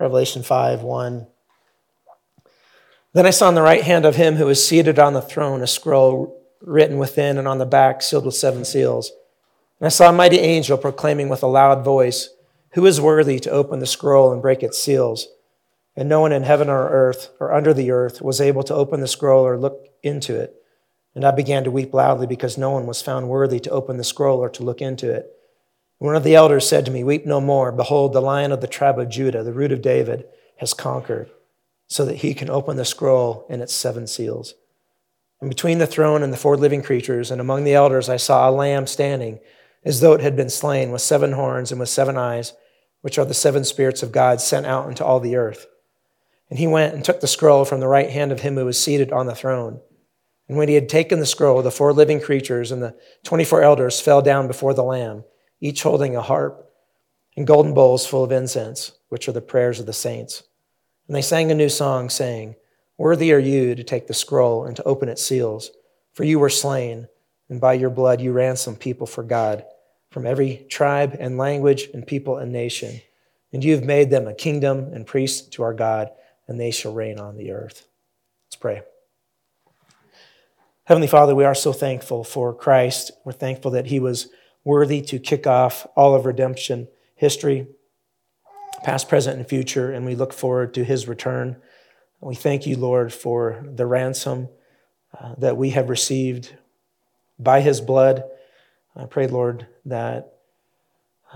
Revelation 5 1. Then I saw on the right hand of him who was seated on the throne a scroll written within and on the back, sealed with seven seals. And I saw a mighty angel proclaiming with a loud voice, Who is worthy to open the scroll and break its seals? And no one in heaven or earth or under the earth was able to open the scroll or look into it. And I began to weep loudly because no one was found worthy to open the scroll or to look into it. One of the elders said to me, Weep no more. Behold, the lion of the tribe of Judah, the root of David, has conquered, so that he can open the scroll and its seven seals. And between the throne and the four living creatures, and among the elders, I saw a lamb standing, as though it had been slain, with seven horns and with seven eyes, which are the seven spirits of God sent out into all the earth. And he went and took the scroll from the right hand of him who was seated on the throne. And when he had taken the scroll, the four living creatures and the 24 elders fell down before the Lamb each holding a harp and golden bowls full of incense, which are the prayers of the saints. And they sang a new song, saying, Worthy are you to take the scroll and to open its seals, for you were slain, and by your blood you ransomed people for God from every tribe and language and people and nation. And you have made them a kingdom and priests to our God, and they shall reign on the earth. Let's pray. Heavenly Father, we are so thankful for Christ. We're thankful that he was worthy to kick off all of redemption history, past, present, and future, and we look forward to his return. We thank you, Lord, for the ransom uh, that we have received by his blood. I pray, Lord, that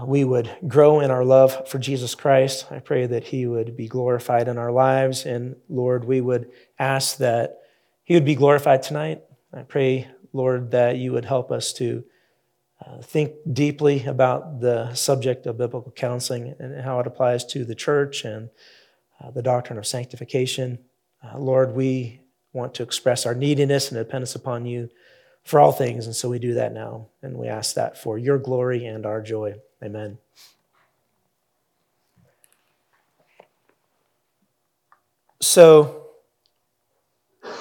we would grow in our love for Jesus Christ. I pray that he would be glorified in our lives. And Lord, we would ask that he would be glorified tonight. I pray, Lord, that you would help us to uh, think deeply about the subject of biblical counseling and how it applies to the church and uh, the doctrine of sanctification. Uh, Lord, we want to express our neediness and dependence upon you for all things, and so we do that now. And we ask that for your glory and our joy. Amen. So,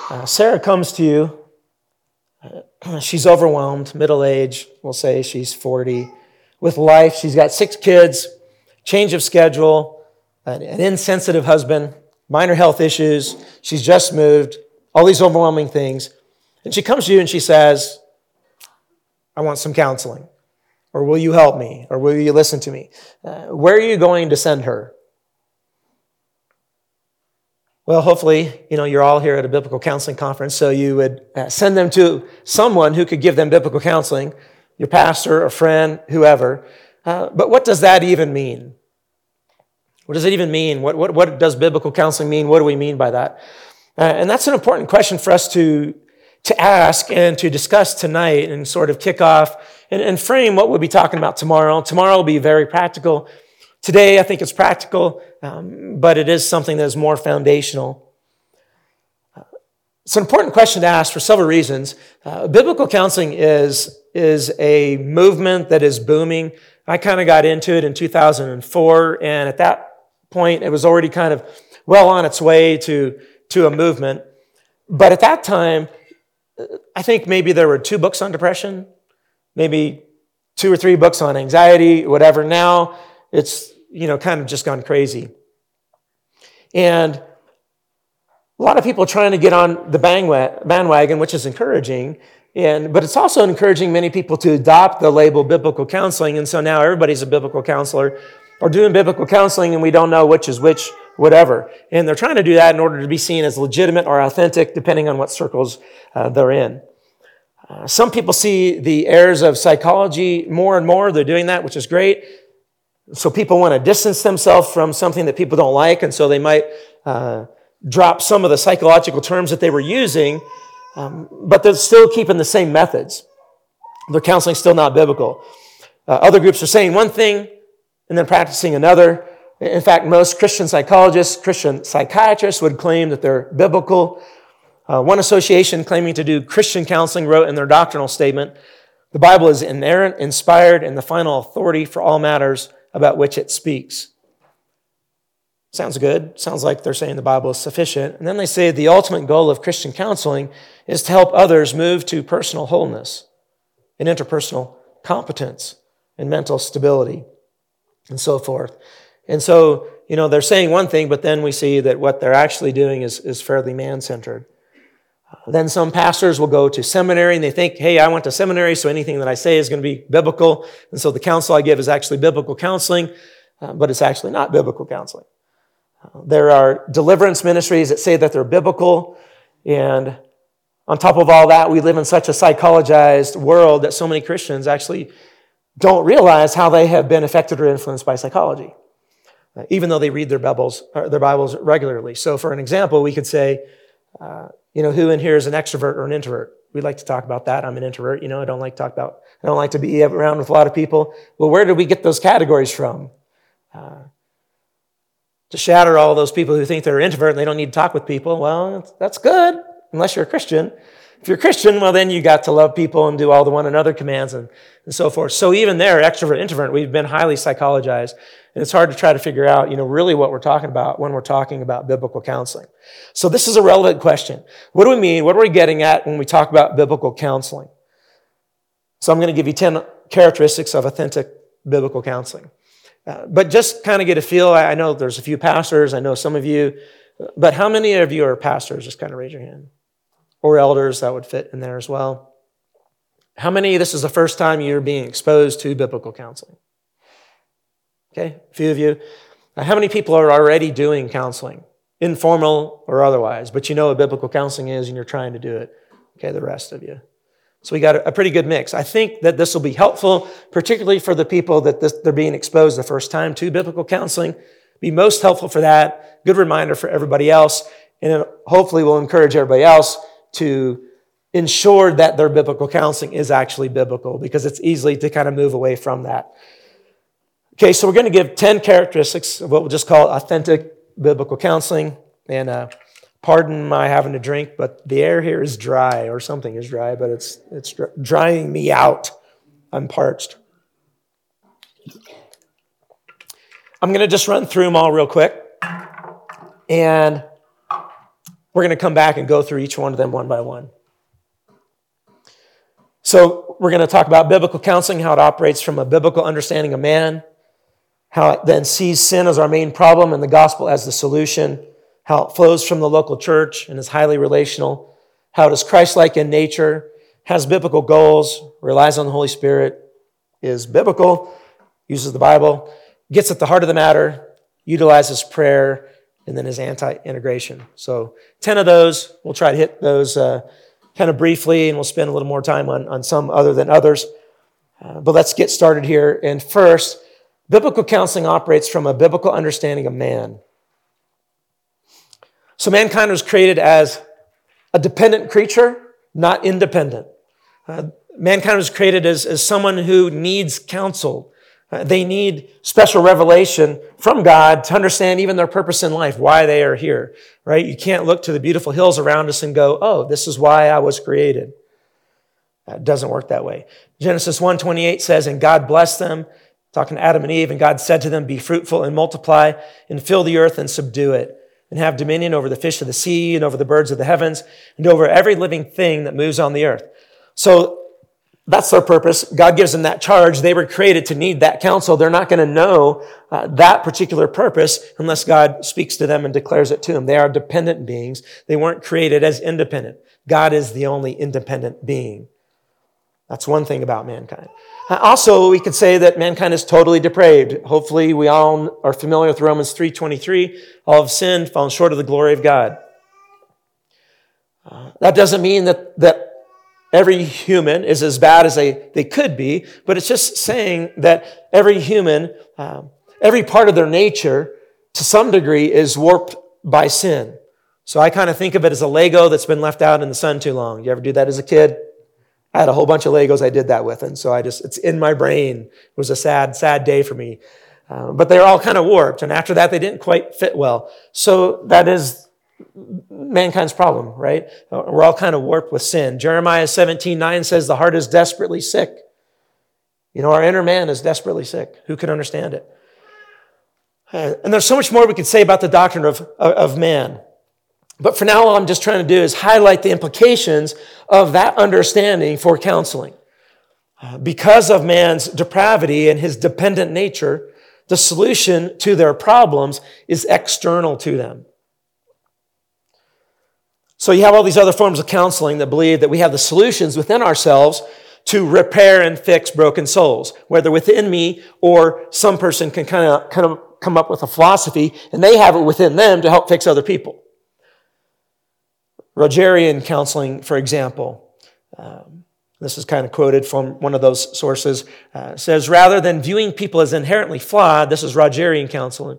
uh, Sarah comes to you she's overwhelmed, middle age, we'll say she's 40, with life. She's got six kids, change of schedule, an insensitive husband, minor health issues. She's just moved, all these overwhelming things. And she comes to you and she says, I want some counseling. Or will you help me? Or will you listen to me? Uh, where are you going to send her? Well, hopefully, you know, you're all here at a biblical counseling conference, so you would uh, send them to someone who could give them biblical counseling, your pastor, a friend, whoever. Uh, but what does that even mean? What does it even mean? What, what, what does biblical counseling mean? What do we mean by that? Uh, and that's an important question for us to, to ask and to discuss tonight and sort of kick off and, and frame what we'll be talking about tomorrow. Tomorrow will be very practical. Today, I think it's practical, um, but it is something that is more foundational. It's an important question to ask for several reasons. Uh, biblical counseling is, is a movement that is booming. I kind of got into it in 2004, and at that point, it was already kind of well on its way to, to a movement. But at that time, I think maybe there were two books on depression, maybe two or three books on anxiety, whatever. Now it's you know, kind of just gone crazy. And a lot of people trying to get on the bandwagon, which is encouraging. And, but it's also encouraging many people to adopt the label biblical counseling. And so now everybody's a biblical counselor or doing biblical counseling and we don't know which is which, whatever. And they're trying to do that in order to be seen as legitimate or authentic, depending on what circles uh, they're in. Uh, some people see the errors of psychology more and more. They're doing that, which is great. So people want to distance themselves from something that people don't like, and so they might uh, drop some of the psychological terms that they were using, um, but they're still keeping the same methods. Their counseling still not biblical. Uh, other groups are saying one thing and then practicing another. In fact, most Christian psychologists, Christian psychiatrists would claim that they're biblical. Uh, one association claiming to do Christian counseling wrote in their doctrinal statement the Bible is inerrant, inspired, and the final authority for all matters about which it speaks. Sounds good. Sounds like they're saying the Bible is sufficient. And then they say the ultimate goal of Christian counseling is to help others move to personal wholeness and interpersonal competence and mental stability and so forth. And so, you know, they're saying one thing, but then we see that what they're actually doing is, is fairly man centered. Then some pastors will go to seminary and they think, hey, I went to seminary, so anything that I say is going to be biblical. And so the counsel I give is actually biblical counseling, uh, but it's actually not biblical counseling. Uh, there are deliverance ministries that say that they're biblical. And on top of all that, we live in such a psychologized world that so many Christians actually don't realize how they have been affected or influenced by psychology, uh, even though they read their Bibles, their Bibles regularly. So, for an example, we could say, uh, you know, who in here is an extrovert or an introvert? We like to talk about that. I'm an introvert. You know, I don't like to talk about, I don't like to be around with a lot of people. Well, where did we get those categories from? Uh, to shatter all those people who think they're introvert and they don't need to talk with people. Well, that's good, unless you're a Christian. If you're Christian, well, then you got to love people and do all the one another commands and, and so forth. So even there, extrovert, introvert, we've been highly psychologized. And it's hard to try to figure out, you know, really what we're talking about when we're talking about biblical counseling. So this is a relevant question. What do we mean? What are we getting at when we talk about biblical counseling? So I'm going to give you 10 characteristics of authentic biblical counseling. Uh, but just kind of get a feel. I know there's a few pastors. I know some of you. But how many of you are pastors? Just kind of raise your hand or elders, that would fit in there as well. How many, this is the first time you're being exposed to biblical counseling? Okay, a few of you. How many people are already doing counseling, informal or otherwise, but you know what biblical counseling is and you're trying to do it? Okay, the rest of you. So we got a pretty good mix. I think that this will be helpful, particularly for the people that this, they're being exposed the first time to biblical counseling. Be most helpful for that. Good reminder for everybody else, and hopefully will encourage everybody else to ensure that their biblical counseling is actually biblical because it's easy to kind of move away from that. Okay, so we're going to give 10 characteristics of what we'll just call authentic biblical counseling. And uh, pardon my having to drink, but the air here is dry, or something is dry, but it's, it's drying me out. I'm parched. I'm going to just run through them all real quick. And we're going to come back and go through each one of them one by one. So, we're going to talk about biblical counseling, how it operates from a biblical understanding of man, how it then sees sin as our main problem and the gospel as the solution, how it flows from the local church and is highly relational, how it is Christ like in nature, has biblical goals, relies on the Holy Spirit, is biblical, uses the Bible, gets at the heart of the matter, utilizes prayer, and then is anti integration. So, 10 of those, we'll try to hit those uh, kind of briefly, and we'll spend a little more time on, on some other than others. Uh, but let's get started here. And first, biblical counseling operates from a biblical understanding of man. So, mankind was created as a dependent creature, not independent. Uh, mankind was created as, as someone who needs counsel, Uh, they need special revelation from God to understand even their purpose in life, why they are here, right? You can't look to the beautiful hills around us and go, oh, this is why I was created. That doesn't work that way. Genesis 1:28 says, and God blessed them, talking to Adam and Eve, and God said to them, be fruitful and multiply and fill the earth and subdue it and have dominion over the fish of the sea and over the birds of the heavens and over every living thing that moves on the earth. So that's their purpose. God gives them that charge. They were created to need that counsel. They're not going to know uh, that particular purpose unless God speaks to them and declares it to them. They are dependent beings. They weren't created as independent. God is the only independent being. That's one thing about mankind. Uh, also, we could say that mankind is totally depraved. Hopefully, we all are familiar with Romans 3.23. All have sinned, fallen short of the glory of God. Uh, that doesn't mean that, that every human is as bad as they, they could be, but it's just saying that every human, um, every part of their nature, to some degree, is warped by sin. So I kind of think of it as a Lego that's been left out in the sun too long. You ever do that as a kid? I had a whole bunch of Legos I did that with, and so I just, it's in my brain. It was a sad, sad day for me. Uh, but they're all kind of warped, and after that, they didn't quite fit well. So that is mankind's problem, right? We're all kind of warped with sin. Jeremiah 17, 9 says the heart is desperately sick. You know, our inner man is desperately sick. Who can understand it? And there's so much more we could say about the doctrine of, of man. But for now, all I'm just trying to do is highlight the implications of that understanding for counseling. Because of man's depravity and his dependent nature, The solution to their problems is external to them. So you have all these other forms of counseling that believe that we have the solutions within ourselves to repair and fix broken souls, whether within me or some person can kind of, kind of come up with a philosophy and they have it within them to help fix other people. Rogerian counseling, for example, um, this is kind of quoted from one of those sources, uh, says rather than viewing people as inherently flawed, this is Rogerian counseling,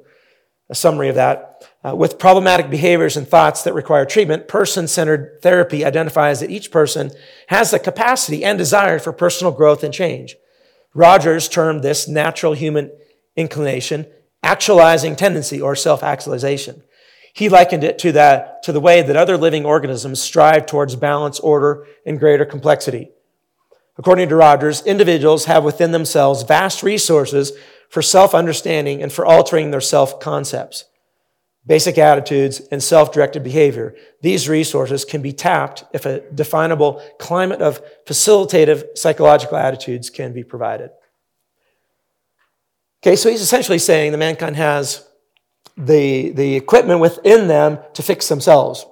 a summary of that. Uh, with problematic behaviors and thoughts that require treatment, person centered therapy identifies that each person has the capacity and desire for personal growth and change. Rogers termed this natural human inclination, actualizing tendency or self actualization. He likened it to, that, to the way that other living organisms strive towards balance, order, and greater complexity. According to Rogers, individuals have within themselves vast resources for self understanding and for altering their self concepts, basic attitudes, and self directed behavior. These resources can be tapped if a definable climate of facilitative psychological attitudes can be provided. Okay, so he's essentially saying that mankind has the, the equipment within them to fix themselves.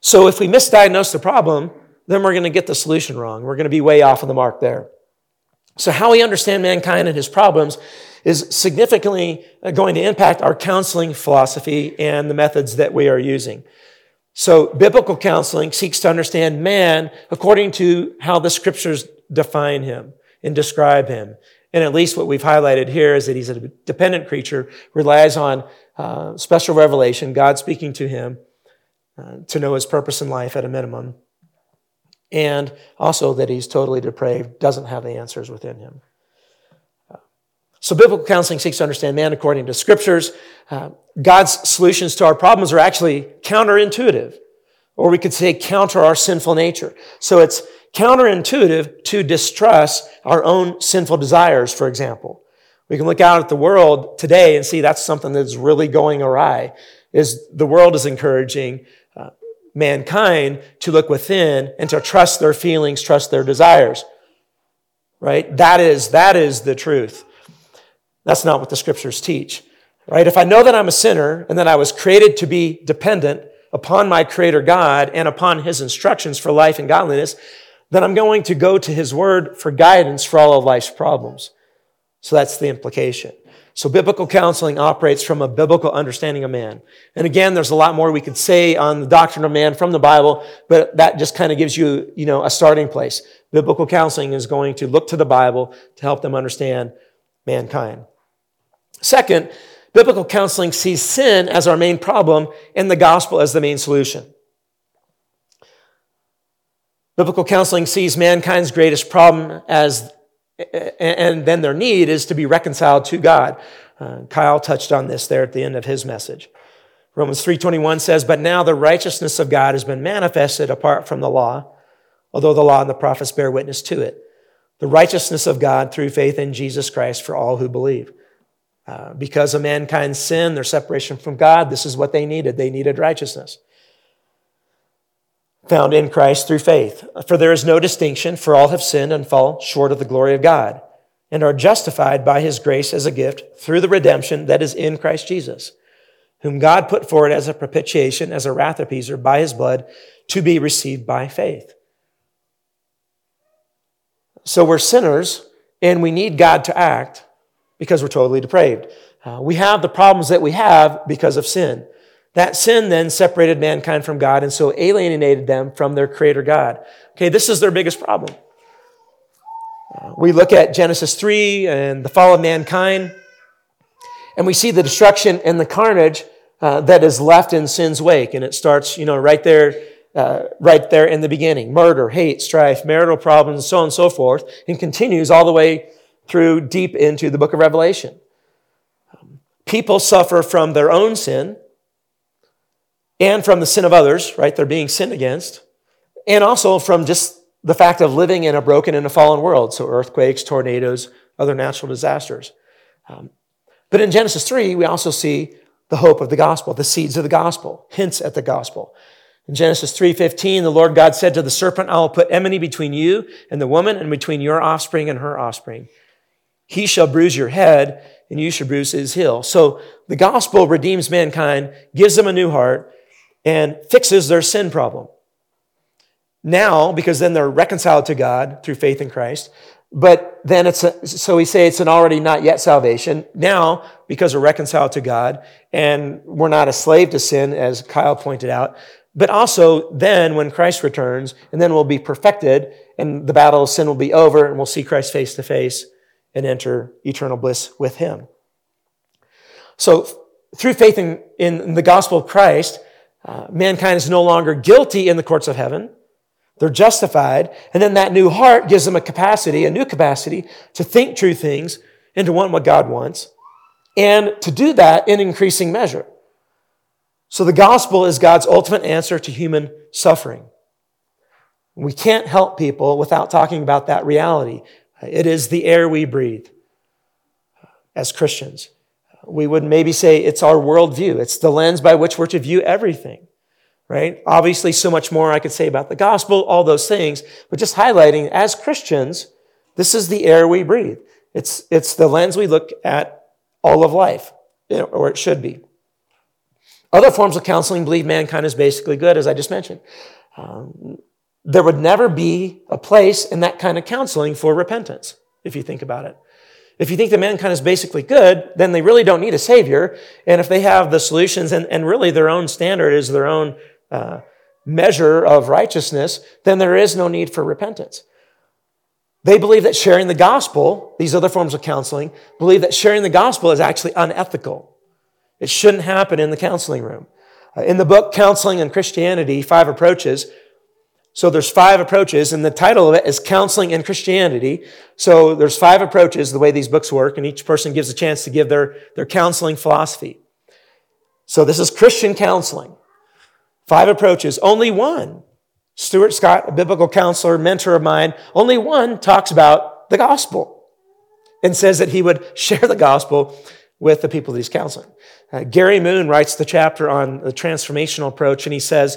So if we misdiagnose the problem, then we're going to get the solution wrong. We're going to be way off of the mark there. So, how we understand mankind and his problems is significantly uh, going to impact our counseling philosophy and the methods that we are using. So, biblical counseling seeks to understand man according to how the scriptures define him and describe him. And at least what we've highlighted here is that he's a dependent creature, relies on uh, special revelation, God speaking to him uh, to know his purpose in life at a minimum and also that he's totally depraved, doesn't have the answers within him. So, biblical counseling seeks to understand man according to scriptures. Uh, God's solutions to our problems are actually counterintuitive, or we could say counter our sinful nature. So, it's counterintuitive to distrust our own sinful desires, for example. We can look out at the world today and see that's something that's really going awry. Is the world is encouraging mankind to look within and to trust their feelings, trust their desires. Right? That is, that is the truth. That's not what the scriptures teach. Right? If I know that I'm a sinner and that I was created to be dependent upon my creator God and upon his instructions for life and godliness, then I'm going to go to his word for guidance for all of life's problems. So that's the implication. So biblical counseling operates from a biblical understanding of man. And again, there's a lot more we could say on the doctrine of man from the Bible, but that just kind of gives you, you know, a starting place. Biblical counseling is going to look to the Bible to help them understand mankind. Second, biblical counseling sees sin as our main problem and the gospel as the main solution. Biblical counseling sees mankind's greatest problem as and then their need is to be reconciled to God. Uh, Kyle touched on this there at the end of his message. Romans 3:21 says, "But now the righteousness of God has been manifested apart from the law, although the law and the prophets bear witness to it. The righteousness of God through faith in Jesus Christ for all who believe." Uh, because of mankind's sin, their separation from God, this is what they needed. They needed righteousness found in Christ through faith. For there is no distinction, for all have sinned and fall short of the glory of God, and are justified by his grace as a gift through the redemption that is in Christ Jesus, whom God put forward as a propitiation, as a wrath appeaser by his blood, to be received by faith. So we're sinners, and we need God to act because we're totally depraved. Uh, we have the problems that we have because of sin. That sin then separated mankind from God and so alienated them from their creator God. Okay, this is their biggest problem. Uh, we look at Genesis 3 and the fall of mankind, and we see the destruction and the carnage uh, that is left in sin's wake. And it starts, you know, right there, uh, right there in the beginning. Murder, hate, strife, marital problems, so on and so forth, and continues all the way through deep into the book of Revelation. People suffer from their own sin and from the sin of others, right? They're being sinned against, and also from just the fact of living in a broken and a fallen world. So, earthquakes, tornadoes, other natural disasters. Um, but in Genesis 3, we also see the hope of the gospel, the seeds of the gospel, hints at the gospel. In Genesis 3:15, the Lord God said to the serpent, I will put enmity between you and the woman and between your offspring and her offspring. He shall bruise your head, and you shall bruise his heel. So the gospel redeems mankind, gives them a new heart, and fixes their sin problem. Now, because then they're reconciled to God through faith in Christ, but then it's a, so we say it's an already not yet salvation. Now, because we're reconciled to God and we're not a slave to sin, as Kyle pointed out, but also then when Christ returns, and then we'll be perfected, and the battle of sin will be over, and we'll see Christ face to face and enter eternal bliss with him. So, through faith in, in the gospel of Christ, uh, mankind is no longer guilty in the courts of heaven. They're justified. And then that new heart gives them a capacity, a new capacity to think true things and to want what God wants. And to do that in increasing measure. So the gospel is God's ultimate answer to human suffering. We can't help people without talking about that reality. It is the air we breathe as Christians. We would maybe say it's our worldview. It's the lens by which we're to view everything right? Obviously, so much more I could say about the gospel, all those things, but just highlighting as Christians, this is the air we breathe. It's, it's the lens we look at all of life, or it should be. Other forms of counseling believe mankind is basically good, as I just mentioned. Um, there would never be a place in that kind of counseling for repentance, if you think about it. If you think that mankind is basically good, then they really don't need a savior. And if they have the solutions and, and really their own standard is their own uh, measure of righteousness, then there is no need for repentance. They believe that sharing the gospel, these other forms of counseling, believe that sharing the gospel is actually unethical. It shouldn't happen in the counseling room. Uh, in the book Counseling and Christianity, Five Approaches, so there's five approaches, and the title of it is Counseling in Christianity. So there's five approaches, the way these books work, and each person gives a chance to give their, their counseling philosophy. So this is Christian counseling. Five approaches, only one. Stuart Scott, a biblical counselor, mentor of mine, only one talks about the gospel and says that he would share the gospel with the people that he's counseling. Uh, Gary Moon writes the chapter on the transformational approach, and he says,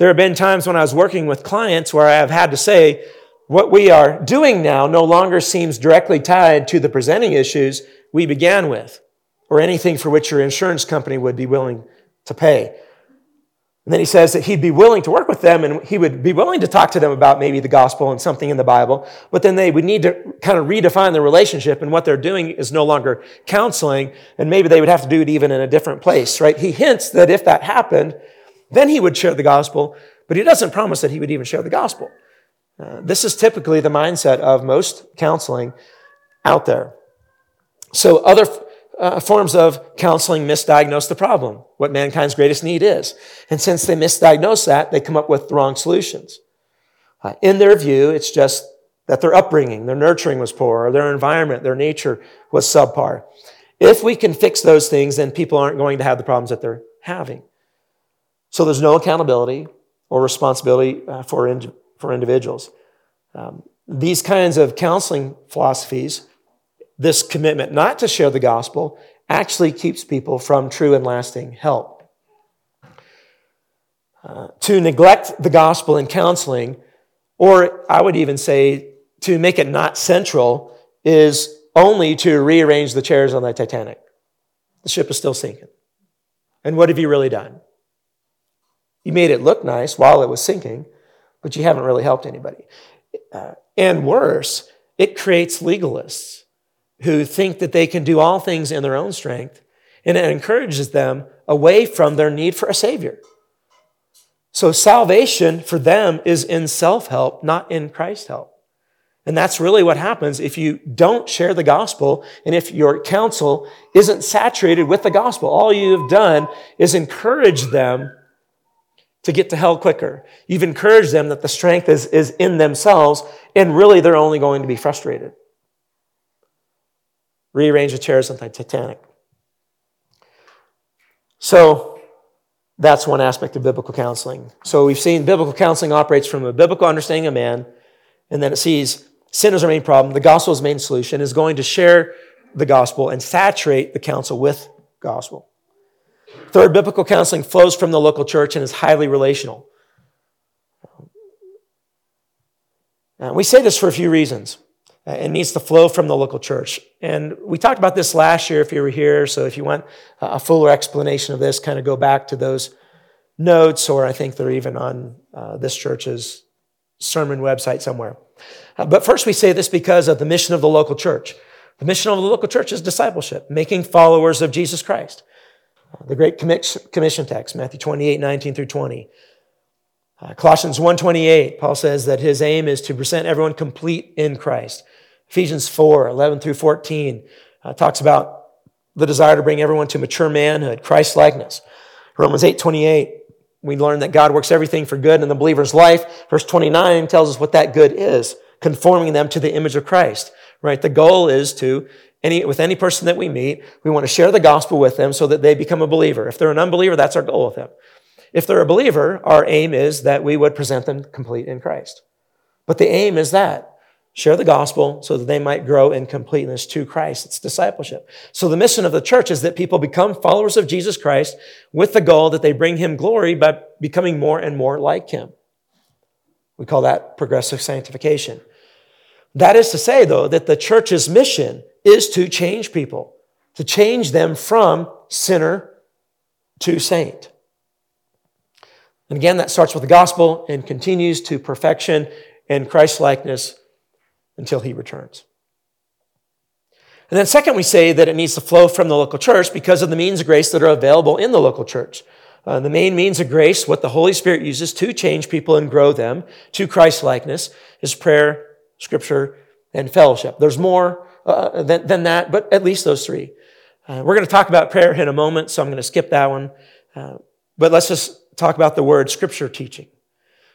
There have been times when I was working with clients where I have had to say, what we are doing now no longer seems directly tied to the presenting issues we began with, or anything for which your insurance company would be willing to pay. And then he says that he'd be willing to work with them and he would be willing to talk to them about maybe the gospel and something in the Bible, but then they would need to kind of redefine the relationship and what they're doing is no longer counseling and maybe they would have to do it even in a different place, right? He hints that if that happened, then he would share the gospel, but he doesn't promise that he would even share the gospel. Uh, this is typically the mindset of most counseling out there. So other uh, forms of counseling misdiagnose the problem, what mankind's greatest need is. And since they misdiagnose that, they come up with the wrong solutions. Uh, in their view, it's just that their upbringing, their nurturing was poor, or their environment, their nature was subpar. If we can fix those things, then people aren't going to have the problems that they're having. So there's no accountability or responsibility uh, for, for individuals. Um, these kinds of counseling philosophies this commitment not to share the gospel actually keeps people from true and lasting help. Uh, to neglect the gospel in counseling, or I would even say to make it not central, is only to rearrange the chairs on the Titanic. The ship is still sinking. And what have you really done? You made it look nice while it was sinking, but you haven't really helped anybody. Uh, and worse, it creates legalists who think that they can do all things in their own strength, and it encourages them away from their need for a Savior. So salvation for them is in self help, not in Christ help. And that's really what happens if you don't share the gospel and if your counsel isn't saturated with the gospel. All you've done is encourage them to get to hell quicker. You've encouraged them that the strength is, is in themselves, and really they're only going to be frustrated rearrange the chairs on the Titanic. So that's one aspect of biblical counseling. So we've seen biblical counseling operates from a biblical understanding of man, and then it sees sin is our main problem, the gospel is main solution, is going to share the gospel and saturate the counsel with gospel. Third, biblical counseling flows from the local church and is highly relational. We say this for a few reasons. It needs to flow from the local church. And we talked about this last year if you were here. So if you want a fuller explanation of this, kind of go back to those notes, or I think they're even on uh, this church's sermon website somewhere. Uh, but first, we say this because of the mission of the local church. The mission of the local church is discipleship, making followers of Jesus Christ. Uh, the Great Commission text, Matthew 28, 19 through 20. Uh, Colossians 1.28, Paul says that his aim is to present everyone complete in Christ. Ephesians 4, 11 through 14 uh, talks about the desire to bring everyone to mature manhood, Christ likeness. Romans 8, 28, we learn that God works everything for good in the believer's life. Verse 29 tells us what that good is, conforming them to the image of Christ, right? The goal is to any, with any person that we meet, we want to share the gospel with them so that they become a believer. If they're an unbeliever, that's our goal with them. If they're a believer, our aim is that we would present them complete in Christ. But the aim is that share the gospel so that they might grow in completeness to Christ. It's discipleship. So the mission of the church is that people become followers of Jesus Christ with the goal that they bring him glory by becoming more and more like him. We call that progressive sanctification. That is to say, though, that the church's mission is to change people, to change them from sinner to saint. And again, that starts with the gospel and continues to perfection and Christ likeness until he returns. And then, second, we say that it needs to flow from the local church because of the means of grace that are available in the local church. Uh, the main means of grace, what the Holy Spirit uses to change people and grow them to Christ likeness, is prayer, scripture, and fellowship. There's more uh, than, than, that, but at least those three. Uh, we're going to talk about prayer in a moment, so I'm going to skip that one. Uh, but let's just talk about the word scripture teaching.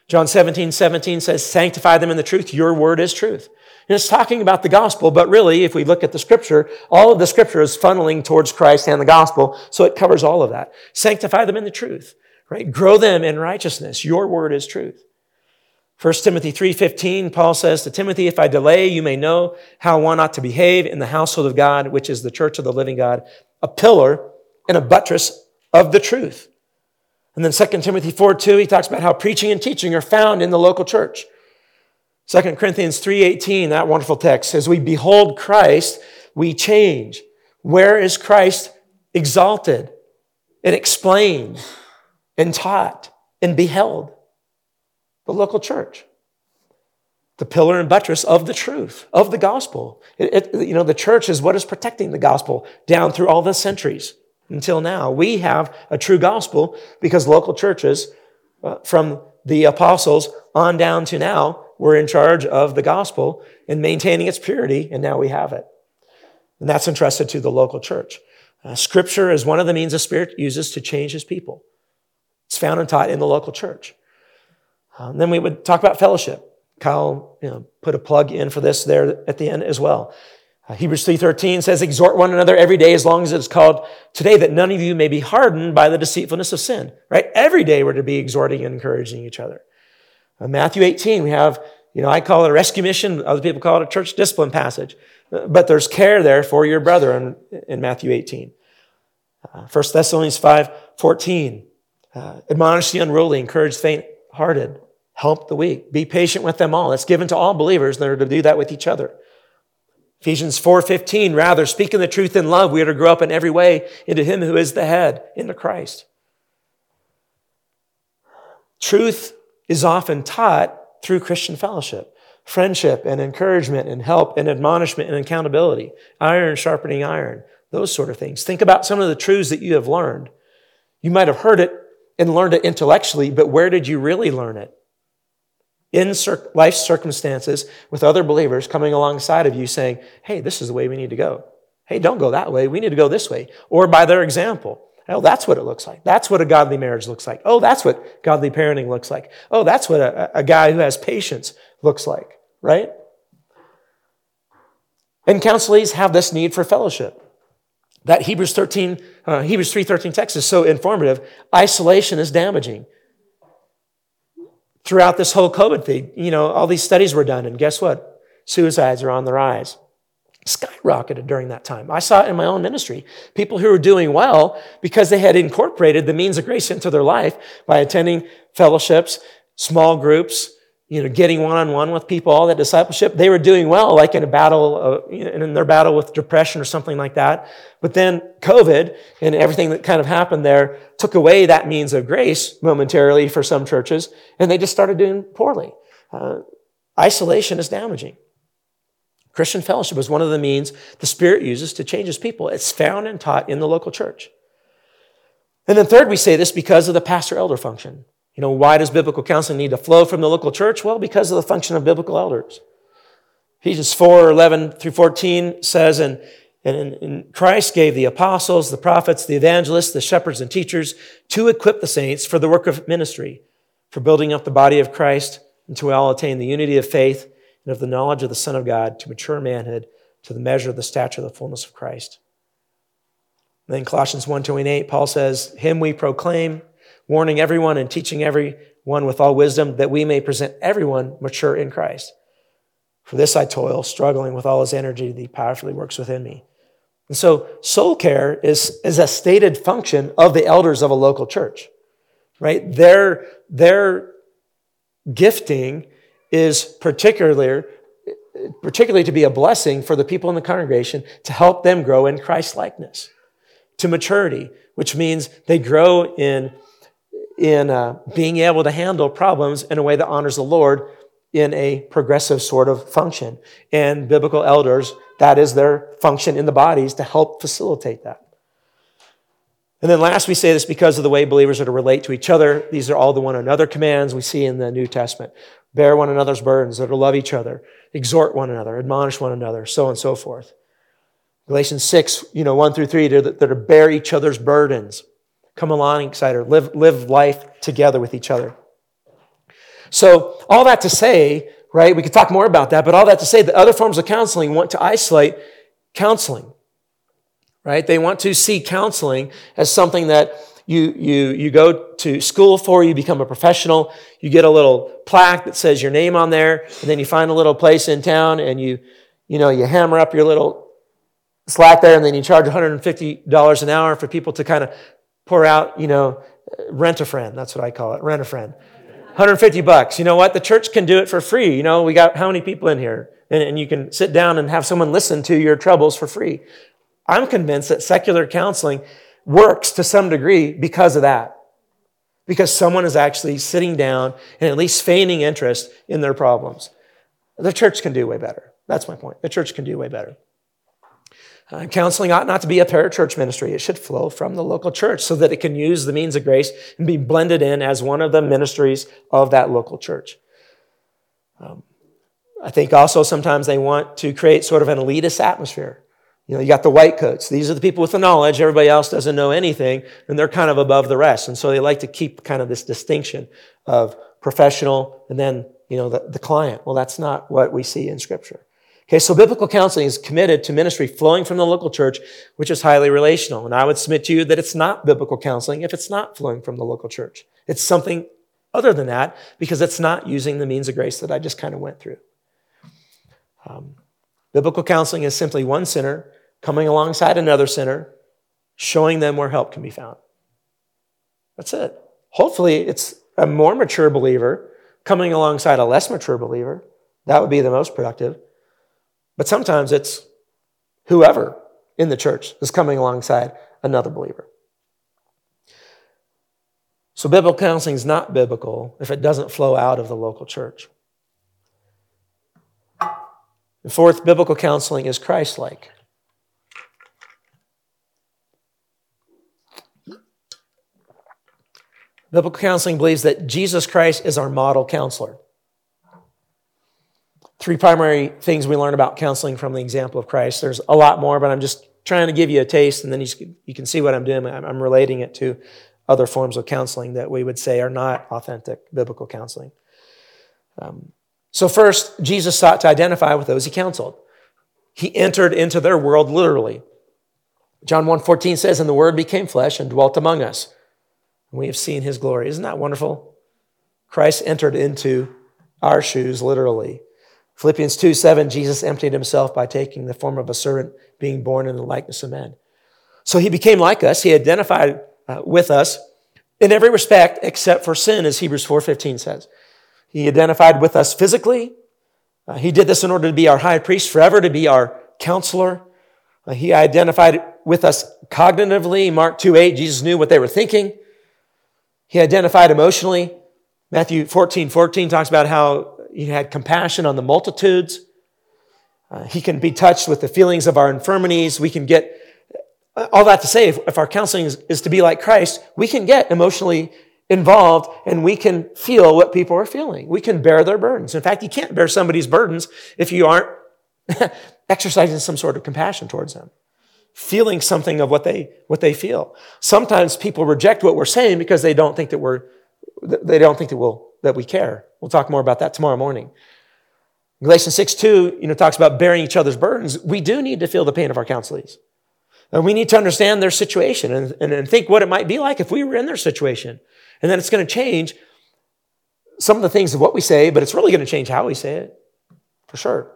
John 17, 17 says, Sanctify them in the truth. Your word is truth. And it's talking about the gospel, but really, if we look at the scripture, all of the scripture is funneling towards Christ and the gospel, so it covers all of that. Sanctify them in the truth, right? Grow them in righteousness. Your word is truth. 1 Timothy 3:15 Paul says to Timothy if I delay you may know how one ought to behave in the household of God which is the church of the living God a pillar and a buttress of the truth. And then 2 Timothy 4:2 he talks about how preaching and teaching are found in the local church. 2 Corinthians 3:18, that wonderful text says, We behold Christ, we change. Where is Christ exalted and explained and taught and beheld? The local church. The pillar and buttress of the truth, of the gospel. It, it, you know, the church is what is protecting the gospel down through all the centuries until now. We have a true gospel because local churches, uh, from the apostles on down to now, we're in charge of the gospel and maintaining its purity, and now we have it. And that's entrusted to the local church. Uh, scripture is one of the means the Spirit uses to change his people. It's found and taught in the local church. Uh, then we would talk about fellowship. Kyle you know, put a plug in for this there at the end as well. Uh, Hebrews 3.13 says, Exhort one another every day as long as it's called today, that none of you may be hardened by the deceitfulness of sin. Right? Every day we're to be exhorting and encouraging each other. Uh, Matthew 18, we have, you know, I call it a rescue mission. Other people call it a church discipline passage. Uh, but there's care there for your brother in, in Matthew 18. Uh, 1 Thessalonians 5, 14. Uh, admonish the unruly, encourage faint-hearted, help the weak, be patient with them all. It's given to all believers that are to do that with each other. Ephesians 4:15, rather, speaking the truth in love, we are to grow up in every way into him who is the head, into Christ. Truth is often taught through Christian fellowship, friendship and encouragement and help and admonishment and accountability, iron sharpening iron, those sort of things. Think about some of the truths that you have learned. You might have heard it and learned it intellectually, but where did you really learn it? In life circumstances with other believers coming alongside of you saying, hey, this is the way we need to go. Hey, don't go that way. We need to go this way. Or by their example. Oh, that's what it looks like. That's what a godly marriage looks like. Oh, that's what godly parenting looks like. Oh, that's what a, a guy who has patience looks like, right? And counselees have this need for fellowship. That Hebrews 13, uh, Hebrews 3.13 text is so informative. Isolation is damaging. Throughout this whole COVID thing, you know, all these studies were done, and guess what? Suicides are on the rise skyrocketed during that time. I saw it in my own ministry. People who were doing well because they had incorporated the means of grace into their life by attending fellowships, small groups, you know, getting one-on-one with people, all that discipleship, they were doing well, like in a battle, in their battle with depression or something like that. But then COVID and everything that kind of happened there took away that means of grace momentarily for some churches, and they just started doing poorly. Uh, isolation is damaging. Christian fellowship is one of the means the Spirit uses to change his people. It's found and taught in the local church. And then third, we say this because of the pastor elder function. You know, why does biblical counseling need to flow from the local church? Well, because of the function of biblical elders. Ephesians 4 11 through 14 says, and, and, and Christ gave the apostles, the prophets, the evangelists, the shepherds, and teachers to equip the saints for the work of ministry, for building up the body of Christ, until we all attain the unity of faith and of the knowledge of the Son of God to mature manhood, to the measure of the stature of the fullness of Christ. And then Colossians 1 28, Paul says, Him we proclaim warning everyone and teaching everyone with all wisdom, that we may present everyone mature in Christ. For this I toil, struggling with all his energy that he powerfully works within me. And so, soul care is, is a stated function of the elders of a local church, right? Their, their gifting is particularly, particularly to be a blessing for the people in the congregation to help them grow in Christ likeness, to maturity, which means they grow in in uh, being able to handle problems in a way that honors the Lord in a progressive sort of function. And biblical elders, that is their function in the bodies to help facilitate that. And then last, we say this because of the way believers are to relate to each other. These are all the one another commands we see in the New Testament. Bear one another's burdens, that are to love each other, exhort one another, admonish one another, so on and so forth. Galatians 6, you know, 1 through 3, they're to bear each other's burdens come alongside her, live, live life together with each other. So, all that to say, right, we could talk more about that, but all that to say that other forms of counseling want to isolate counseling, right? They want to see counseling as something that you, you, you go to school for, you become a professional, you get a little plaque that says your name on there, and then you find a little place in town and you, you know, you hammer up your little slack there, and then you charge $150 an hour for people to kind of pour out, you know, rent a friend. That's what I call it, rent a friend. 150 bucks. You know what? The church can do it for free. You know, we got how many people in here? And, and you can sit down and have someone listen to your troubles for free. I'm convinced that secular counseling works to some degree because of that. Because someone is actually sitting down and at least feigning interest in their problems. The church can do way better. That's my point. The church can do way better. Uh, counseling ought not to be a parachurch ministry. It should flow from the local church so that it can use the means of grace and be blended in as one of the ministries of that local church. Um, I think also sometimes they want to create sort of an elitist atmosphere. You know, you got the white coats. These are the people with the knowledge. Everybody else doesn't know anything, and they're kind of above the rest. And so they like to keep kind of this distinction of professional and then, you know, the, the client. Well, that's not what we see in Scripture. Okay, so biblical counseling is committed to ministry flowing from the local church, which is highly relational. And I would submit to you that it's not biblical counseling if it's not flowing from the local church. It's something other than that because it's not using the means of grace that I just kind of went through. Um, biblical counseling is simply one sinner coming alongside another sinner, showing them where help can be found. That's it. Hopefully, it's a more mature believer coming alongside a less mature believer. That would be the most productive. But sometimes it's whoever in the church is coming alongside another believer. So, biblical counseling is not biblical if it doesn't flow out of the local church. And fourth, biblical counseling is Christ like. Biblical counseling believes that Jesus Christ is our model counselor. Three primary things we learn about counseling from the example of Christ. There's a lot more, but I'm just trying to give you a taste, and then you, can see what I'm doing. I'm, I'm relating it to other forms of counseling that we would say are not authentic biblical counseling. Um, so, first, Jesus sought to identify with those he counseled. He entered into their world literally. John 1:14 says, "And the word became flesh and dwelt among us. And we have seen his glory." Isn't that wonderful? Christ entered into our shoes literally. Philippians 2 7, Jesus emptied himself by taking the form of a servant, being born in the likeness of men. So he became like us. He identified uh, with us in every respect except for sin, as Hebrews 4.15 says. He identified with us physically. Uh, he did this in order to be our high priest forever, to be our counselor. Uh, he identified with us cognitively. Mark 2 8, Jesus knew what they were thinking. He identified emotionally. Matthew 14 14 talks about how he had compassion on the multitudes. Uh, he can be touched with the feelings of our infirmities. We can get all that to say, if, if our counseling is, is to be like Christ, we can get emotionally involved and we can feel what people are feeling. We can bear their burdens. In fact, you can't bear somebody's burdens if you aren't exercising some sort of compassion towards them, feeling something of what they, what they feel. Sometimes people reject what we're saying because they don't think that we're, they don't think that we'll, that we care. We'll talk more about that tomorrow morning. Galatians 6 2, you know, talks about bearing each other's burdens. We do need to feel the pain of our counselees. And we need to understand their situation and, and, and think what it might be like if we were in their situation. And then it's going to change some of the things of what we say, but it's really going to change how we say it, for sure.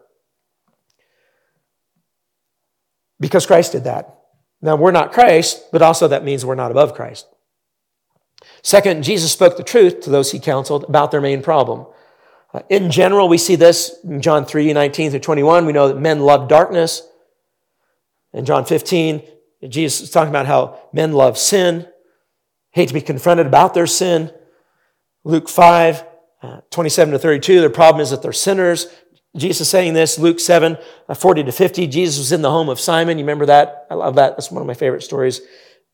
Because Christ did that. Now, we're not Christ, but also that means we're not above Christ. Second, Jesus spoke the truth to those he counseled about their main problem. Uh, in general, we see this in John 3 19 through 21. We know that men love darkness. In John 15, Jesus is talking about how men love sin, hate to be confronted about their sin. Luke 5, uh, 27 to 32, their problem is that they're sinners. Jesus is saying this, Luke 7, uh, 40 to 50. Jesus was in the home of Simon. You remember that? I love that. That's one of my favorite stories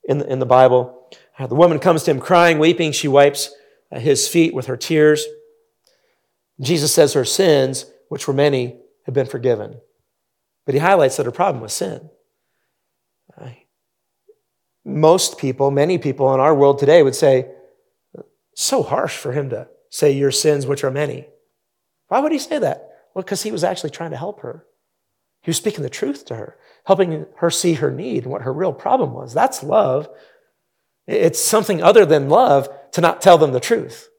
in the, in the Bible. Uh, the woman comes to him crying, weeping. She wipes uh, his feet with her tears. Jesus says her sins, which were many, have been forgiven. But he highlights that her problem was sin. Most people, many people in our world today would say, so harsh for him to say your sins, which are many. Why would he say that? Well, because he was actually trying to help her. He was speaking the truth to her, helping her see her need and what her real problem was. That's love. It's something other than love to not tell them the truth.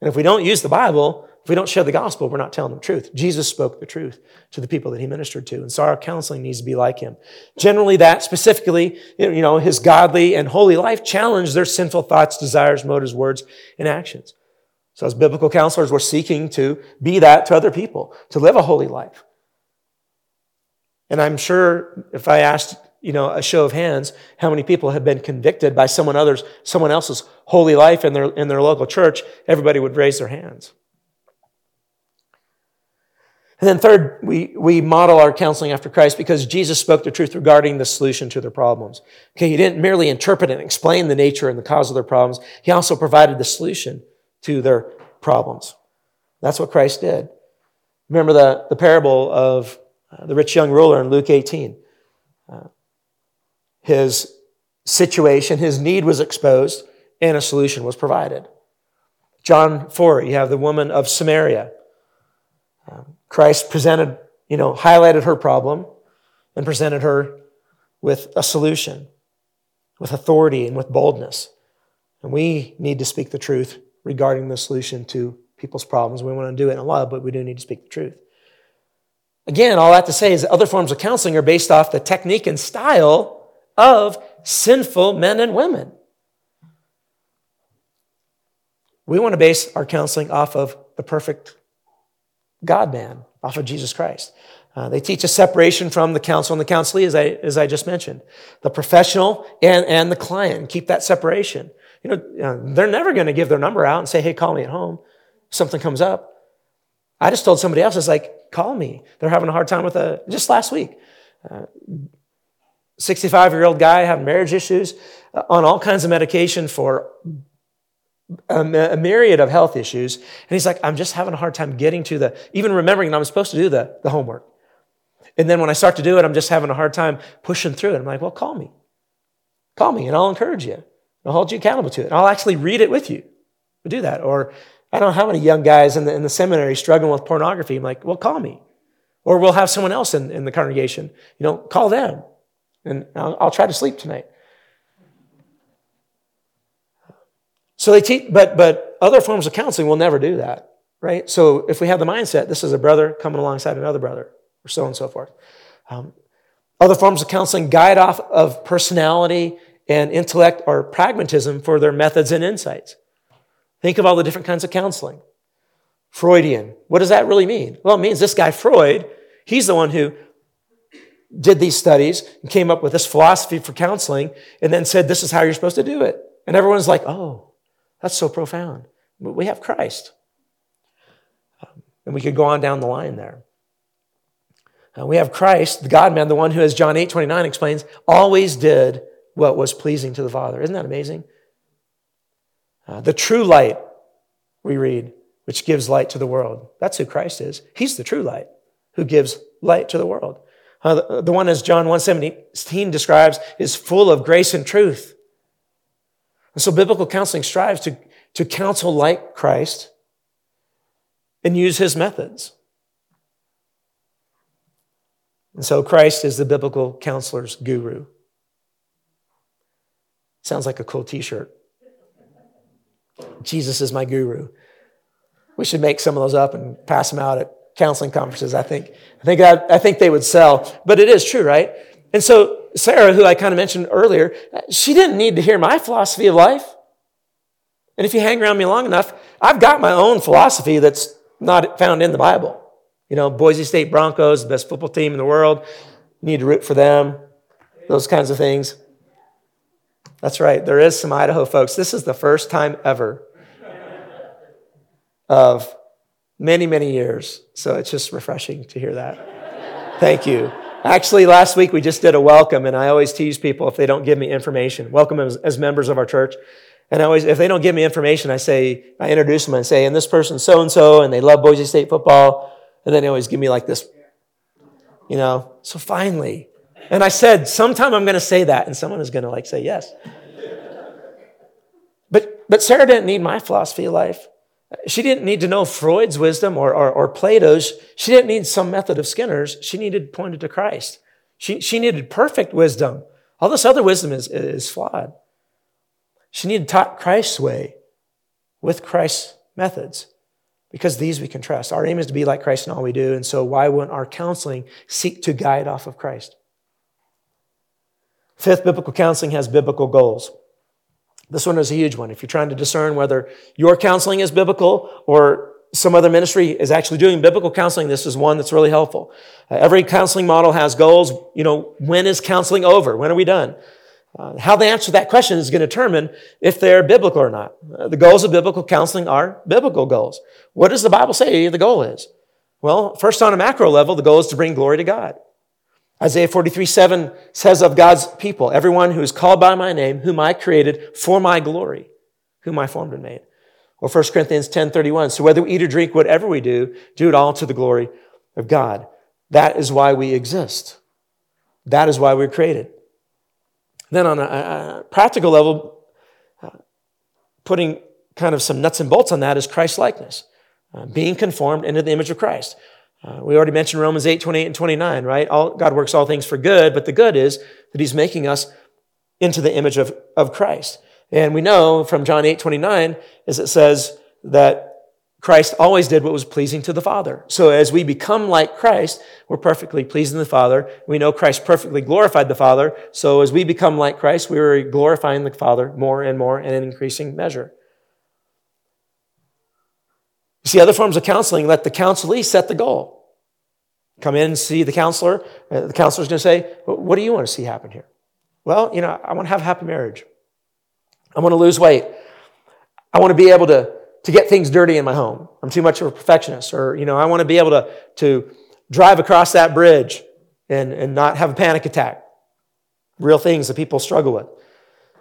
And if we don't use the Bible, if we don't share the gospel, we're not telling them the truth. Jesus spoke the truth to the people that he ministered to. And so our counseling needs to be like him. Generally, that specifically, you know, his godly and holy life challenged their sinful thoughts, desires, motives, words, and actions. So as biblical counselors, we're seeking to be that to other people, to live a holy life. And I'm sure if I asked, you know, a show of hands, how many people have been convicted by someone others, someone else's holy life in their, in their local church, everybody would raise their hands. And then third, we, we model our counseling after Christ because Jesus spoke the truth regarding the solution to their problems. Okay, he didn't merely interpret and explain the nature and the cause of their problems. He also provided the solution to their problems. That's what Christ did. Remember the, the parable of the rich young ruler in Luke 18. His situation, his need was exposed, and a solution was provided. John 4, you have the woman of Samaria. Um, Christ presented, you know, highlighted her problem and presented her with a solution, with authority and with boldness. And we need to speak the truth regarding the solution to people's problems. We want to do it in love, but we do need to speak the truth. Again, all I have to say is that other forms of counseling are based off the technique and style of sinful men and women. We want to base our counseling off of the perfect God man off of Jesus Christ. Uh, they teach a separation from the counsel and the counselee, as I, as I just mentioned. The professional and, and the client, keep that separation. You know, uh, they're never going to give their number out and say, hey, call me at home. Something comes up. I just told somebody else, it's like, call me. They're having a hard time with a, just last week. 65 uh, year old guy having marriage issues uh, on all kinds of medication for a, a myriad of health issues. And he's like, I'm just having a hard time getting to the, even remembering that I'm supposed to do the, the homework. And then when I start to do it, I'm just having a hard time pushing through it. I'm like, well, call me. Call me and I'll encourage you. I'll hold you accountable to it. And I'll actually read it with you. We'll do that. Or I don't know how many young guys in the, in the seminary struggling with pornography. I'm like, well, call me. Or we'll have someone else in, in the congregation. You know, call them. And I'll, I'll try to sleep tonight. So they teach, but, but other forms of counseling will never do that, right? So if we have the mindset, this is a brother coming alongside another brother, or so on and so forth. Um, other forms of counseling guide off of personality and intellect or pragmatism for their methods and insights. Think of all the different kinds of counseling. Freudian. What does that really mean? Well, it means this guy Freud, he's the one who did these studies and came up with this philosophy for counseling and then said, this is how you're supposed to do it. And everyone's like, oh, that's so profound. But we have Christ. Um, and we could go on down the line there. Uh, we have Christ, the God man, the one who, as John 8 29 explains, always did what was pleasing to the Father. Isn't that amazing? Uh, the true light, we read, which gives light to the world. That's who Christ is. He's the true light who gives light to the world. Uh, the, one, as John 1.17 describes, is full of grace and truth. And so biblical counseling strives to, to counsel like Christ and use his methods. And so Christ is the biblical counselor's guru. Sounds like a cool t shirt. Jesus is my guru. We should make some of those up and pass them out at counseling conferences. I think, I think, I, I think they would sell, but it is true, right? And so Sarah, who I kind of mentioned earlier, she didn't need to hear my philosophy of life. And if you hang around me long enough, I've got my own philosophy that's not found in the Bible. You know, Boise State Broncos, the best football team in the world. Need to root for them. Those kinds of things. That's right. There is some Idaho folks. This is the first time ever of many, many years. So it's just refreshing to hear that. Thank you. Actually, last week we just did a welcome, and I always tease people if they don't give me information. Welcome as, as members of our church. And I always, if they don't give me information, I say, I introduce them and say, and this person's so and so, and they love Boise State football. And then they always give me like this, you know. So finally, and I said, sometime I'm going to say that, and someone is going to like say yes. But, but Sarah didn't need my philosophy of life. She didn't need to know Freud's wisdom or, or, or Plato's. She didn't need some method of Skinner's. She needed pointed to Christ. She, she needed perfect wisdom. All this other wisdom is, is flawed. She needed taught Christ's way with Christ's methods because these we can trust. Our aim is to be like Christ in all we do. And so why wouldn't our counseling seek to guide off of Christ? Fifth, biblical counseling has biblical goals. This one is a huge one. If you're trying to discern whether your counseling is biblical or some other ministry is actually doing biblical counseling, this is one that's really helpful. Uh, every counseling model has goals. You know, when is counseling over? When are we done? Uh, how they answer that question is going to determine if they're biblical or not. Uh, the goals of biblical counseling are biblical goals. What does the Bible say the goal is? Well, first on a macro level, the goal is to bring glory to God. Isaiah 43 7 says of God's people, everyone who is called by my name, whom I created for my glory, whom I formed and made. Or 1 Corinthians 10 31. So whether we eat or drink, whatever we do, do it all to the glory of God. That is why we exist. That is why we're created. Then on a, a practical level, uh, putting kind of some nuts and bolts on that is Christ likeness, uh, being conformed into the image of Christ. Uh, we already mentioned Romans 8, 28 and 29, right? All, God works all things for good, but the good is that he's making us into the image of, of Christ. And we know from John 8, 29, as it says that Christ always did what was pleasing to the Father. So as we become like Christ, we're perfectly pleasing the Father. We know Christ perfectly glorified the Father. So as we become like Christ, we are glorifying the Father more and more in an increasing measure. You see, other forms of counseling let the counselee set the goal. Come in and see the counselor. The counselor's going to say, What do you want to see happen here? Well, you know, I want to have a happy marriage. I want to lose weight. I want to be able to, to get things dirty in my home. I'm too much of a perfectionist. Or, you know, I want to be able to, to drive across that bridge and, and not have a panic attack. Real things that people struggle with.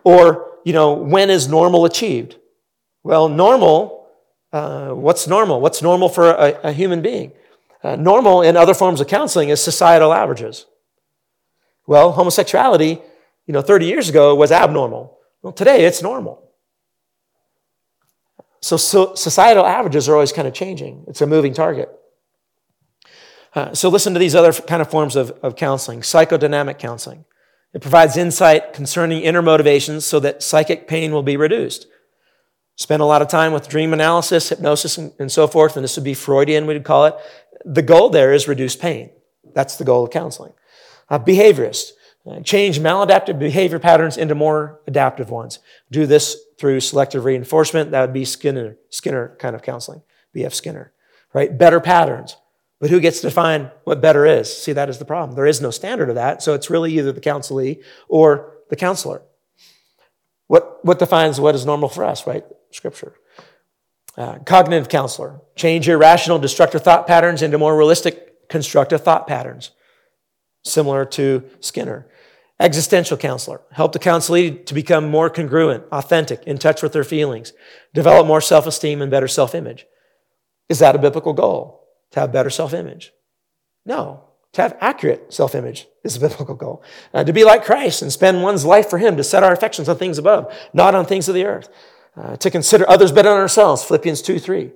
Or, you know, when is normal achieved? Well, normal uh, what's normal? What's normal for a, a human being? Uh, normal in other forms of counseling is societal averages. Well, homosexuality, you know, 30 years ago was abnormal. Well, today it's normal. So, so societal averages are always kind of changing. It's a moving target. Uh, so listen to these other kind of forms of, of counseling. Psychodynamic counseling. It provides insight concerning inner motivations so that psychic pain will be reduced. Spend a lot of time with dream analysis, hypnosis, and, and so forth, and this would be Freudian, we'd call it. The goal there is reduce pain. That's the goal of counseling. Uh, behaviorist, uh, change maladaptive behavior patterns into more adaptive ones. Do this through selective reinforcement. That would be Skinner, Skinner kind of counseling, B.F. Skinner. right? Better patterns. But who gets to define what better is? See, that is the problem. There is no standard of that. So it's really either the counselee or the counselor. What, what defines what is normal for us, right? Scripture. Uh, cognitive counselor. Change irrational, destructive thought patterns into more realistic, constructive thought patterns. Similar to Skinner. Existential counselor. Help the counselee to become more congruent, authentic, in touch with their feelings. Develop more self esteem and better self image. Is that a biblical goal? to have better self image. No, to have accurate self image is a biblical goal. Uh, to be like Christ and spend one's life for Him, to set our affections on things above, not on things of the earth. Uh, to consider others better than ourselves, Philippians 2 3.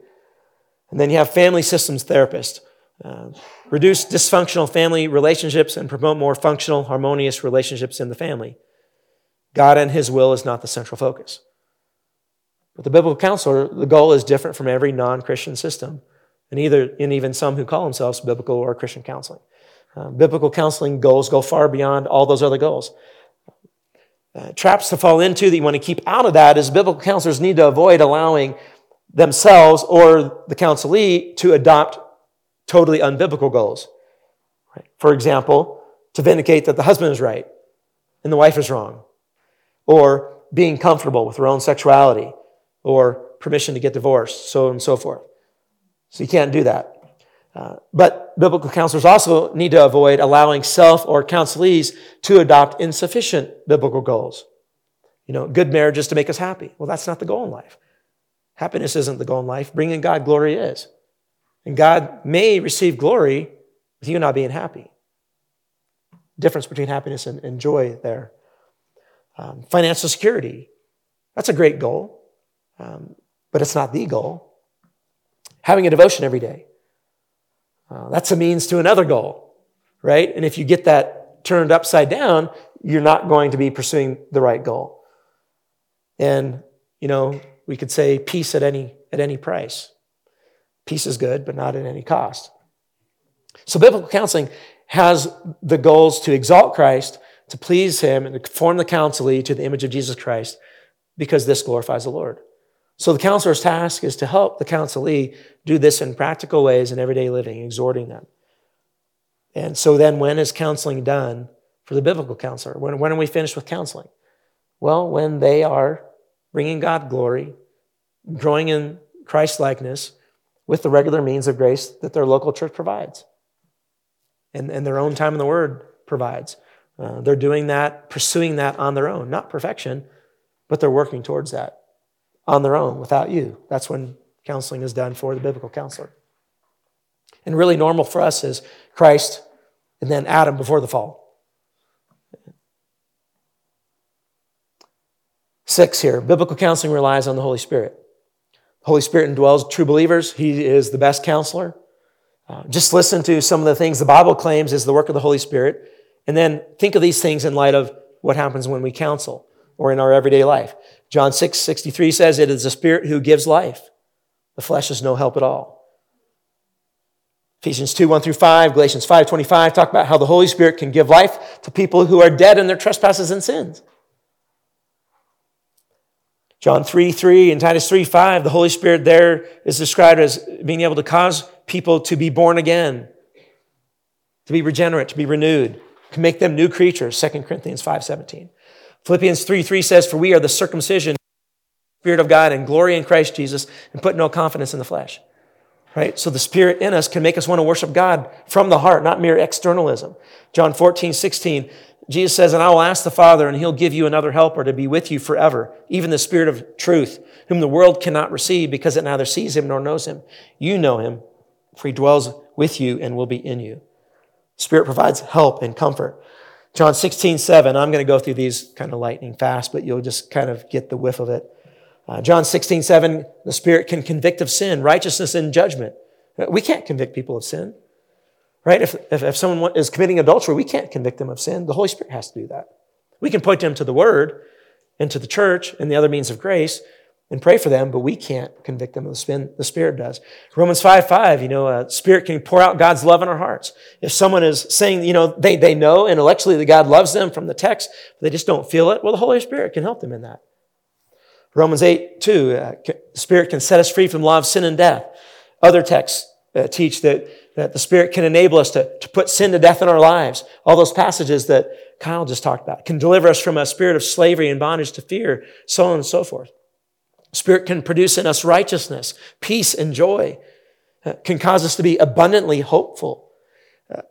And then you have family systems therapist. Uh, reduce dysfunctional family relationships and promote more functional, harmonious relationships in the family. God and His will is not the central focus. But the biblical counselor, the goal is different from every non Christian system and either and even some who call themselves biblical or Christian counseling. Uh, biblical counseling goals go far beyond all those other goals. Uh, traps to fall into that you want to keep out of that is biblical counselors need to avoid allowing themselves or the counselee to adopt totally unbiblical goals. For example, to vindicate that the husband is right and the wife is wrong, or being comfortable with their own sexuality, or permission to get divorced, so on and so forth. So you can't do that. Uh, but biblical counselors also need to avoid allowing self or counselees to adopt insufficient biblical goals. You know, good marriage is to make us happy. Well, that's not the goal in life. Happiness isn't the goal in life. Bringing God glory is. And God may receive glory with you not being happy. Difference between happiness and, and joy there. Um, financial security. That's a great goal, um, but it's not the goal having a devotion every day. Uh, that's a means to another goal, right? And if you get that turned upside down, you're not going to be pursuing the right goal. And, you know, we could say peace at any, at any price. Peace is good, but not at any cost. So biblical counseling has the goals to exalt Christ, to please him, and to form the counselee to the image of Jesus Christ, because this glorifies the Lord. So the counselor's task is to help the counselee do this in practical ways in everyday living, exhorting them. And so then when is counseling done for the biblical counselor? When, when are we finished with counseling? Well, when they are bringing God glory, growing in Christ likeness with the regular means of grace that their local church provides and, and their own time in the Word provides. Uh, they're doing that, pursuing that on their own, not perfection, but they're working towards that on their own without you. That's when counseling is done for the biblical counselor. And really normal for us is Christ and then Adam before the fall. Six here biblical counseling relies on the Holy Spirit. The Holy Spirit indwells true believers, He is the best counselor. Uh, just listen to some of the things the Bible claims is the work of the Holy Spirit, and then think of these things in light of what happens when we counsel or in our everyday life. John 6 63 says, It is the Spirit who gives life. The flesh is no help at all. Ephesians 2 1 through 5, Galatians 5 25 talk about how the Holy Spirit can give life to people who are dead in their trespasses and sins. John 3 3 and Titus 3 5, the Holy Spirit there is described as being able to cause people to be born again, to be regenerate, to be renewed, to make them new creatures, 2 Corinthians 5 17. Philippians 3 3 says, For we are the circumcision, Spirit of God, and glory in Christ Jesus, and put no confidence in the flesh. Right? So the Spirit in us can make us want to worship God from the heart, not mere externalism. John 14, 16, Jesus says, And I will ask the Father, and he'll give you another helper to be with you forever, even the Spirit of truth, whom the world cannot receive because it neither sees him nor knows him. You know him, for he dwells with you and will be in you. Spirit provides help and comfort. John 16, 7. I'm going to go through these kind of lightning fast, but you'll just kind of get the whiff of it. Uh, John 16, 7. The Spirit can convict of sin, righteousness, and judgment. We can't convict people of sin, right? If, if, if someone is committing adultery, we can't convict them of sin. The Holy Spirit has to do that. We can point them to the Word and to the church and the other means of grace, and pray for them, but we can't convict them of the. The Spirit does. Romans 5 5, you know, a Spirit can pour out God's love in our hearts. If someone is saying, you know, they, they know intellectually that God loves them from the text, but they just don't feel it, well, the Holy Spirit can help them in that. Romans 8 2, uh, Spirit can set us free from law of sin and death. Other texts uh, teach that, that the Spirit can enable us to, to put sin to death in our lives. All those passages that Kyle just talked about can deliver us from a spirit of slavery and bondage to fear, so on and so forth. Spirit can produce in us righteousness, peace, and joy. Uh, can cause us to be abundantly hopeful. Uh,